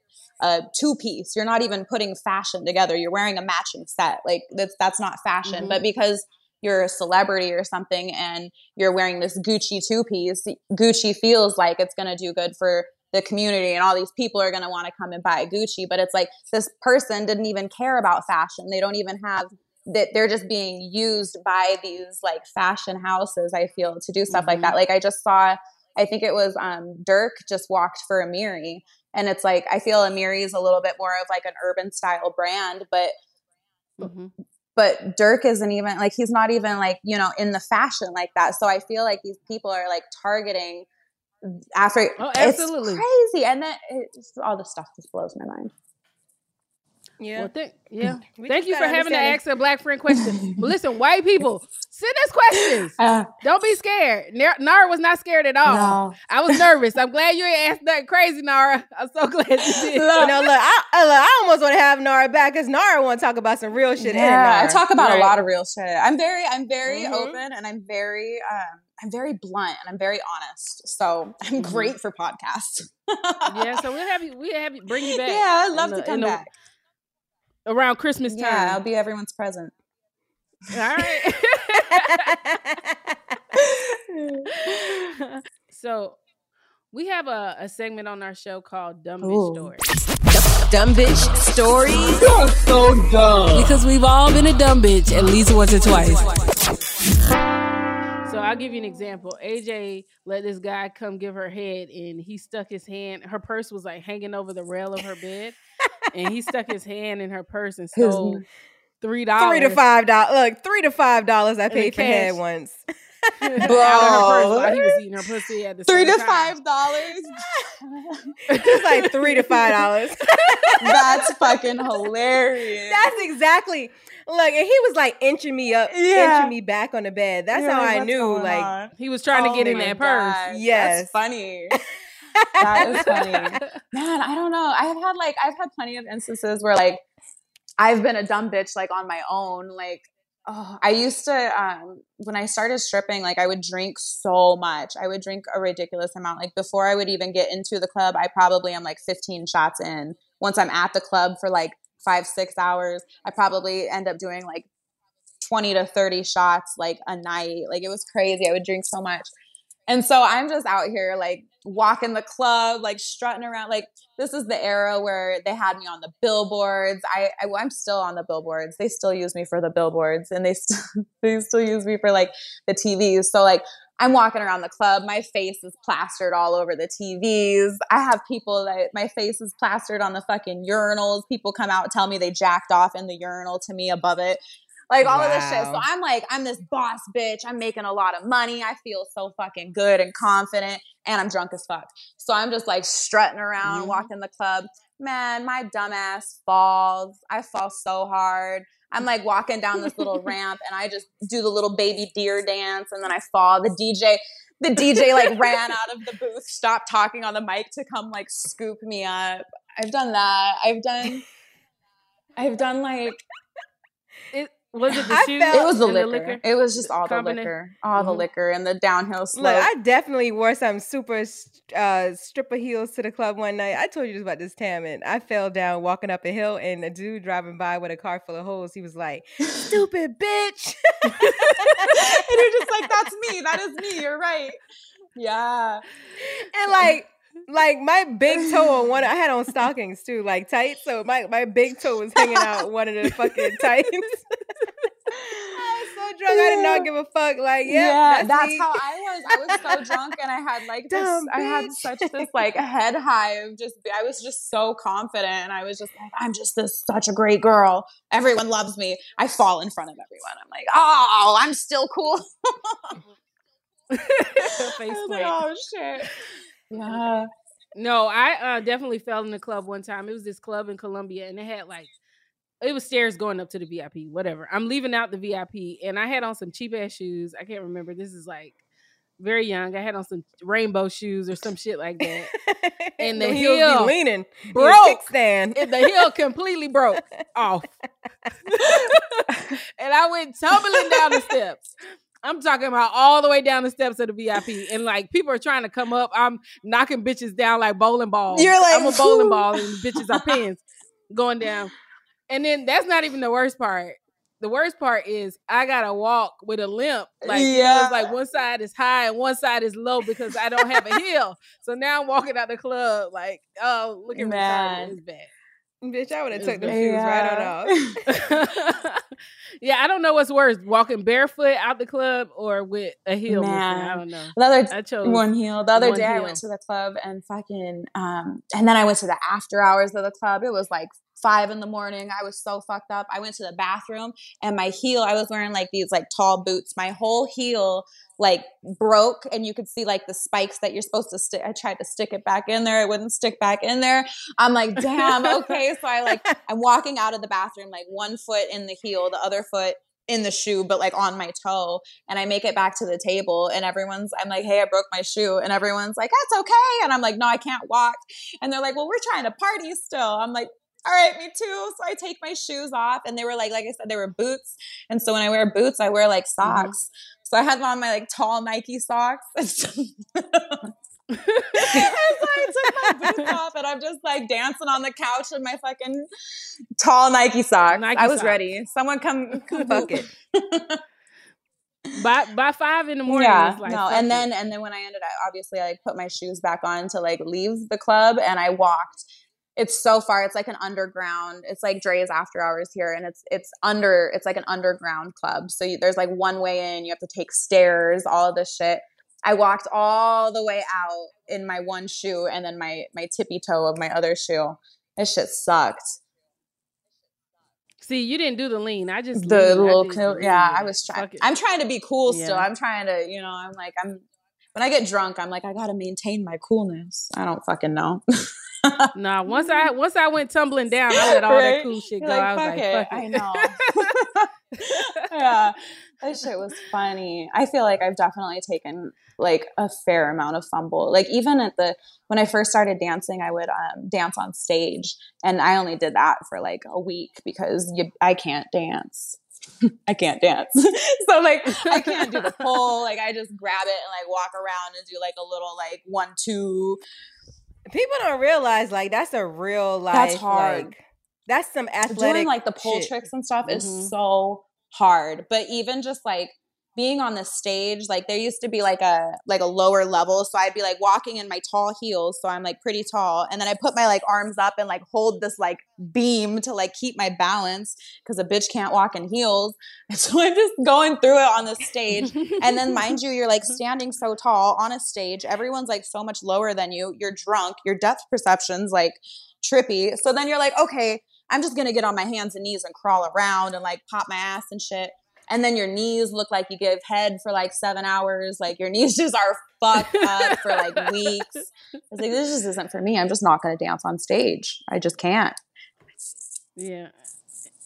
a two piece. You're not even putting fashion together. You're wearing a matching set. Like that's that's not fashion. Mhm. But because you're a celebrity or something and you're wearing this Gucci two piece, Gucci feels like it's gonna do good for the community and all these people are gonna want to come and buy Gucci. But it's like this person didn't even care about fashion. They don't even have that they're just being used by these like fashion houses, I feel, to do stuff like that. Like I just saw I think it was um Durk just walked for Amiri. And it's like I feel Amiri is a little bit more of like an urban style brand, but Mm-hmm. but Durk isn't even like he's not even like you know in the fashion like that. So I feel like these people are like targeting Africa. Oh, absolutely. it's crazy, and then it's, all the stuff just blows my mind. Yeah. Well, thank, yeah. We Thank you for having to ask a black friend question. but listen, white people, send us questions. Uh, Don't be scared. Nar- Nara was not scared at all. No. I was nervous. I'm glad you ain't asked nothing crazy, Nara. I'm so glad you did. You know, look, I, I, look, I almost want to have Nara back because Nara want to talk about some real shit. Yeah, I talk about Right. a lot of real shit. I'm very, I'm very Mhm. open, and I'm very, um, I'm very blunt, and I'm very honest. So I'm great for podcasts. yeah, so we'll have you. We'll have you bring you back. Yeah, I'd love in to come in the- back. Around Christmas time. Yeah, I'll be everyone's present. All right. so we have a, a segment on our show called Dumb Bitch Stories. Dumb bitch stories. You're so dumb. Because we've all been a dumb bitch at least once or twice. So I'll give you an example. AJ let this guy come give her head, and he stuck his hand. Her purse was like hanging over the rail of her bed, and he stuck his hand in her purse and His- stole three dollars. Three to five dollars. Look, three to five dollars I paid for head once. out of her purse while he was eating her pussy at the Three to time. five dollars. It's like three to five dollars. That's fucking hilarious. That's exactly. Look, and he was like inching me up, Yeah. inching me back on the bed. That's You're how I knew, like on?" He was trying to Oh get in my that purse. gosh, Yes. That's funny. That is funny. Man, I don't know. I've had like I've had plenty of instances where like I've been a dumb bitch like on my own. Like oh, I used to um when I started stripping, like I would drink so much. I would drink a ridiculous amount. Like before I would even get into the club, I probably am like 15 shots in. Once I'm at the club for like five, six hours, I probably end up doing like 20 to 30 shots like a night. Like it was crazy. I would drink so much. And so I'm just out here like walking the club, like strutting around. Like this is the era where they had me on the billboards. I, I am still on the billboards. They still use me for the billboards, and they still they still use me for like the TVs. So like I'm walking around the club. My face is plastered all over the TVs. I have people that my face is plastered on the fucking urinals. People come out and tell me they jacked off in the urinal to me above it like all of this shit. So I'm like, I'm this boss bitch. I'm making a lot of money. I feel so fucking good and confident, and I'm drunk as fuck. So I'm just like strutting around, Mhm. walking the club. Man, my dumbass falls. I fall so hard. I'm like walking down this little ramp, and I just do the little baby deer dance, and then I fall. The DJ. The DJ like ran out of the booth, stopped talking on the mic to come like scoop me up. I've done that. I've done I've done like Was it the I shoes? felt- It was the and liquor. It was just all the liquor, all the Mhm. liquor, and the downhill slope. Look, I definitely wore some super uh, stripper heels to the club one night. I told you this about this Tam, and I fell down walking up a hill, and a dude driving by with a car full of holes, he was like, "Stupid bitch." and you're just like, "That's me. That is me. You're right." Yeah. and like like my big toe on one I had on stockings too, like tight. So my, my big toe was hanging out one of the fucking tights. I was so drunk, I did not give a fuck. Like, yeah, yeah, that's, that's how I was. I was so drunk, and I had like this. Dumb I had such this like head high of just. I was just so confident, and I was just like, I'm just this such a great girl. Everyone loves me. I fall in front of everyone. I'm like, oh, I'm still cool. Face I was like, oh shit. Yeah. No, I uh, definitely fell in the club one time. It was this club in Columbia, and it had like it was stairs going up to the VIP. Whatever. I'm leaving out the VIP, and I had on some cheap ass shoes. I can't remember. This is like very young. I had on some rainbow shoes or some shit like that. And the be heel leaning. Broke. Stand. And the heel completely broke off. and I went tumbling down the steps. I'm talking about all the way down the steps of the VIP, and like people are trying to come up. I'm knocking bitches down like bowling balls. You're like, I'm a bowling ball, and bitches are pins going down. And then that's not even the worst part. The worst part is I gotta walk with a limp. Like you know, Yeah. it's like one side is high and one side is low because I don't have a heel. So now I'm walking out the club like, oh, look at me. Man. It's bad. Bitch, I would have took them bad. shoes right on off. yeah, I don't know what's worse, walking barefoot out the club or with a heel. missing. I don't know. The other I chose one heel. The other one day I went to the club and fucking um and then I went to the after hours of the club. It was like five in the morning. I was so fucked up. I went to the bathroom and my heel, I was wearing like these like tall boots. My whole heel like broke and you could see like the spikes that you're supposed to stick. I tried to stick it back in there. It wouldn't stick back in there. I'm like, damn, okay. So I like I'm walking out of the bathroom, like one foot in the heel, the other foot in the shoe, but like on my toe. And I make it back to the table, and everyone's, I'm like, hey, I broke my shoe. And everyone's like, that's okay. And I'm like, no, I can't walk. And they're like, well, we're trying to party still. I'm like, all right, me too. So I take my shoes off, and they were like, like I said, they were boots. And so when I wear boots, I wear like mm-hmm. socks. So I had on my like tall Nike socks. And so, I took my boots off, and I'm just like dancing on the couch in my fucking tall Nike socks. Nike I was socks. ready. Someone come, come Fuck it. by by five in the morning. yeah like, no and it. then and then when i ended I obviously i like, put my shoes back on to like leave the club and i walked it's so far it's like an underground it's like dre's after hours here and it's it's under it's like an underground club. So you, there's like one way in you have to take stairs all of this shit. I walked all the way out in my one shoe and then my my tippy toe of my other shoe. This shit sucked. See, you didn't do the lean. I just the. Little the yeah i was trying i'm trying to be cool still i'm trying to you know i'm like i'm when i get drunk i'm like i gotta maintain my coolness. I don't fucking know Nah, once I once I went tumbling down, I let all that cool shit You're go. like, I was "Fuck like, it." it. I know. yeah that shit was funny i feel like i've definitely taken like a fair amount of fumble like even at the when i first started dancing i would um, dance on stage and i only did that for like a week because you, i can't dance I can't dance. so like I can't do the pull. Like I just grab it and like walk around and do like a little like one two. People don't realize like that's a real life. That's hard. Like, that's some athletic. Doing like the pole shit. tricks and stuff Mhm. is so hard. But even just like being on the stage, like there used to be like a like a lower level. So I'd be like walking in my tall heels. So I'm like pretty tall. And then I put my like arms up and like hold this like beam to like keep my balance because a bitch can't walk in heels. And so I'm just going through it on the stage. and then mind you, you're like standing so tall on a stage. Everyone's like so much lower than you. You're drunk. Your depth perception's like trippy. So then you're like, okay, I'm just gonna get on my hands and knees and crawl around and like pop my ass and shit. And then your knees look like you give head for like seven hours. Like your knees just are fucked up for like weeks. I was like, this just isn't for me. I'm just not gonna dance on stage. I just can't. Yeah.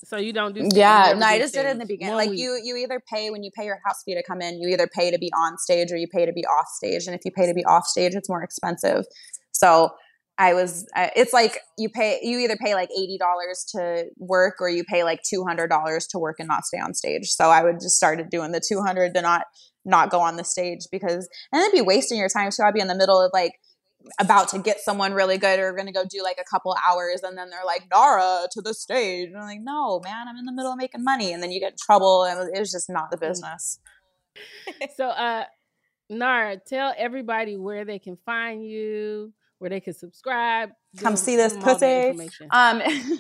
So you don't do. Yeah, no, I just did it in the beginning. One Like week. you, you either pay when you pay your house fee to come in. You either pay to be on stage or you pay to be off stage. And if you pay to be off stage, it's more expensive. So I was, uh, it's like you pay, you either pay like $80 to work or you pay like $200 to work and not stay on stage. So I would just started doing the 200 to not, not go on the stage because, and it'd be wasting your time. So I'd be in the middle of like, about to get someone really good or going to go do like a couple hours and then they're like nara to the stage. And i'm like no man i'm in the middle of making money. And then you get in trouble and it was just not the business. So uh nara tell everybody where they can find you where they can subscribe. Come see this pussy. Um, you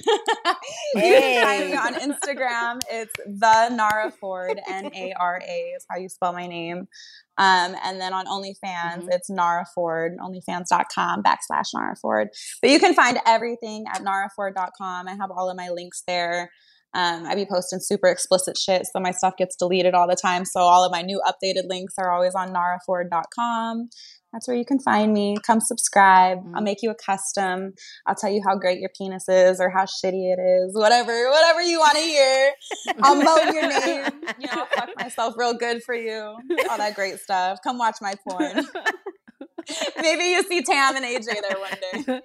can find me on Instagram. It's the Nara Ford, N A R A is how you spell my name. Um, and then on OnlyFans, mm-hmm. it's Nara Ford, onlyfans.com backslash Nara Ford. But you can find everything at naraford.com. I have all of my links there. Um, I be posting super explicit shit, so my stuff gets deleted all the time. So all of my new updated links are always on naraford.com. That's where you can find me. Come subscribe. Mm-hmm. I'll make you a custom. I'll tell you how great your penis is or how shitty it is. Whatever, whatever you want to hear. I'll mow your name. You know, I'll fuck myself real good for you. All that great stuff. Come watch my porn. Maybe you see Tam and AJ there one day.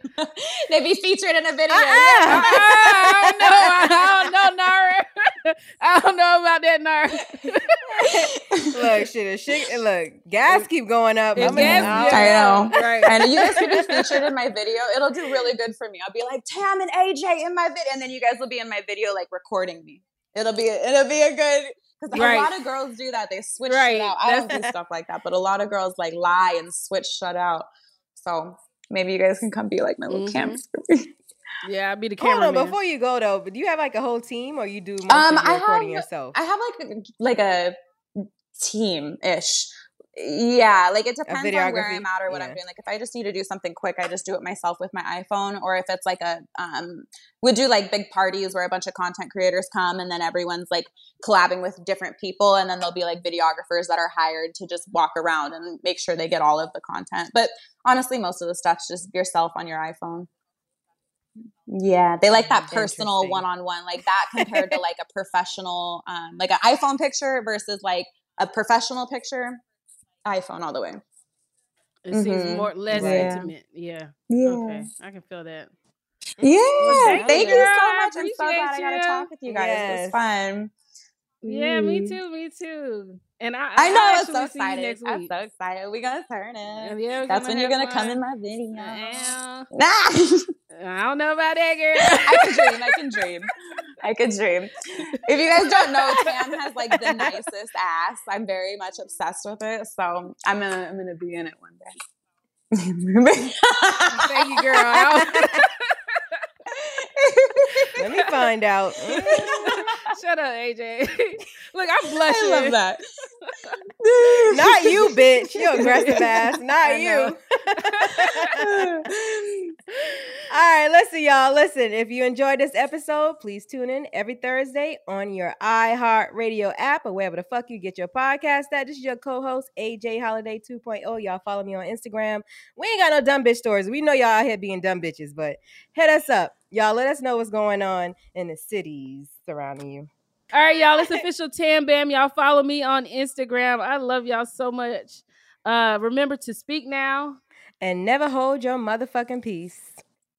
they be featured in a video. Uh-uh. Yeah. I don't know. I don't know, Nara. I don't know about that, Nara. look, shit, shit. Look, gas keep going up. I, gas, I know. Right. And you guys can be featured in my video. It'll do really good for me. I'll be like Tam and AJ in my video, and then you guys will be in my video, like recording me. It'll be it'll be a good because right. a lot of girls do that. They switch right. shit out. I don't do stuff like that, but a lot of girls like lie and switch shut out. So maybe you guys can come be like my little mm-hmm. camera. Yeah, I'll be the camera. Hold on, before you go though, but do you have like a whole team or you do most um, of your recording have, yourself? I have like like a team ish yeah, like it depends on where I'm at or what yeah. I'm doing. Like if I just need to do something quick, I just do it myself with my iPhone. Or if it's like a um we do like big parties where a bunch of content creators come and then everyone's like collabing with different people and then there'll be like videographers that are hired to just walk around and make sure they get all of the content. But honestly, most of the stuff's just yourself on your iPhone. Yeah, they like that personal one-on-one, like that compared to like a professional, um, like an iPhone picture versus like a professional picture iPhone all the way. It mm-hmm. seems more less yeah. intimate. Yeah. Yeah. Okay. I can feel that. Yeah. Well, thank, thank you, you so much. I'm so glad I got to talk with you guys. Yes. It was fun. Yeah, me mm. too. Me too. And I, I know I am so excited. I'm so excited. We're gonna turn it. Yeah, That's when you're gonna fun. come in my video. Nah. I don't know about that, girl. I can dream. I can dream. I could dream. If you guys don't know, Tam has like the nicest ass. I'm very much obsessed with it. So I'm gonna I'm gonna be in it one day. Thank you, girl. Let me find out. Shut up, AJ. Look, I'm blushing. I love that. Not you, bitch. You aggressive ass. Not you. All right, listen, y'all. Listen, if you enjoyed this episode, please tune in every Thursday on your iHeartRadio app or wherever the fuck you get your podcast at. This is your co-host, AJ Holiday 2.0. Y'all follow me on Instagram. We ain't got no dumb bitch stories. We know y'all out here being dumb bitches, but hit us up. Y'all let us know what's going on in the cities surrounding you. All right, y'all. It's official Tam Bam. Y'all follow me on Instagram. I love y'all so much. Uh, remember to speak now and never hold your motherfucking peace.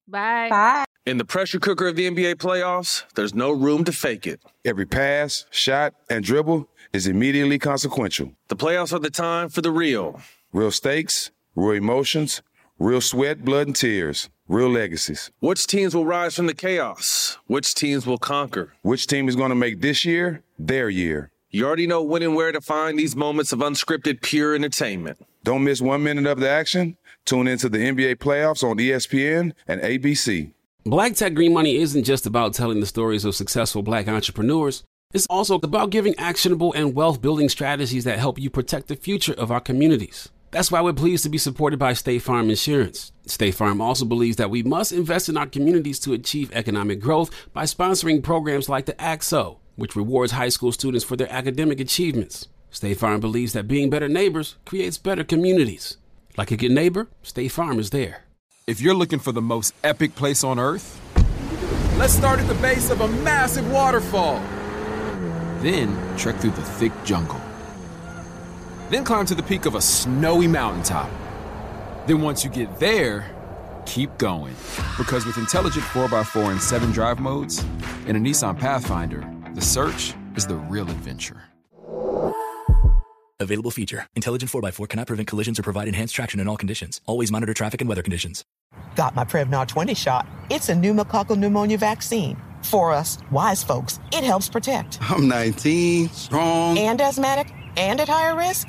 Bye. Bye. In the pressure cooker of the NBA playoffs, there's no room to fake it. Every pass, shot, and dribble is immediately consequential. The playoffs are the time for the real. Real stakes, real emotions, real sweat, blood, and tears. Real legacies. Which teams will rise from the chaos? Which teams will conquer? Which team is going to make this year their year? You already know when and where to find these moments of unscripted, pure entertainment. Don't miss one minute of the action. Tune into the NBA playoffs on ESPN and ABC. Black Tech Green Money isn't just about telling the stories of successful black entrepreneurs. It's also about giving actionable and wealth building strategies that help you protect the future of our communities. That's why we're pleased to be supported by State Farm Insurance. State Farm also believes that we must invest in our communities to achieve economic growth by sponsoring programs like the ACT-SO, which rewards high school students for their academic achievements. State Farm believes that being better neighbors creates better communities. Like a good neighbor, State Farm is there. If you're looking for the most epic place on earth, let's start at the base of a massive waterfall. Then trek through the thick jungle. Then climb to the peak of a snowy mountaintop. Then once you get there, keep going. Because with intelligent 4x4 and 7 drive modes, in a Nissan Pathfinder, the search is the real adventure. Available feature. Intelligent 4x4 cannot prevent collisions or provide enhanced traction in all conditions. Always monitor traffic and weather conditions. Got my Prevnar 20 shot. It's a pneumococcal pneumonia vaccine. For us, wise folks, it helps protect. I'm 19, strong. And asthmatic and at higher risk?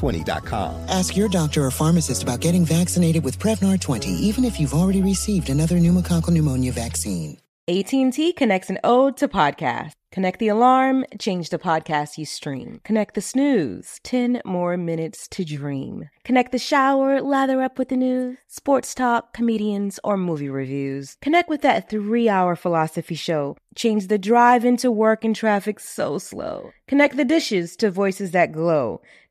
Prevnar20.com. Ask your doctor or pharmacist about getting vaccinated with Prevnar 20, even if you've already received another pneumococcal pneumonia vaccine. AT&T connects an ode to podcast. Connect the alarm, change the podcast you stream. Connect the snooze, 10 more minutes to dream. Connect the shower, lather up with the news, sports talk, comedians, or movie reviews. Connect with that three hour philosophy show. Change the drive into work and traffic so slow. Connect the dishes to voices that glow.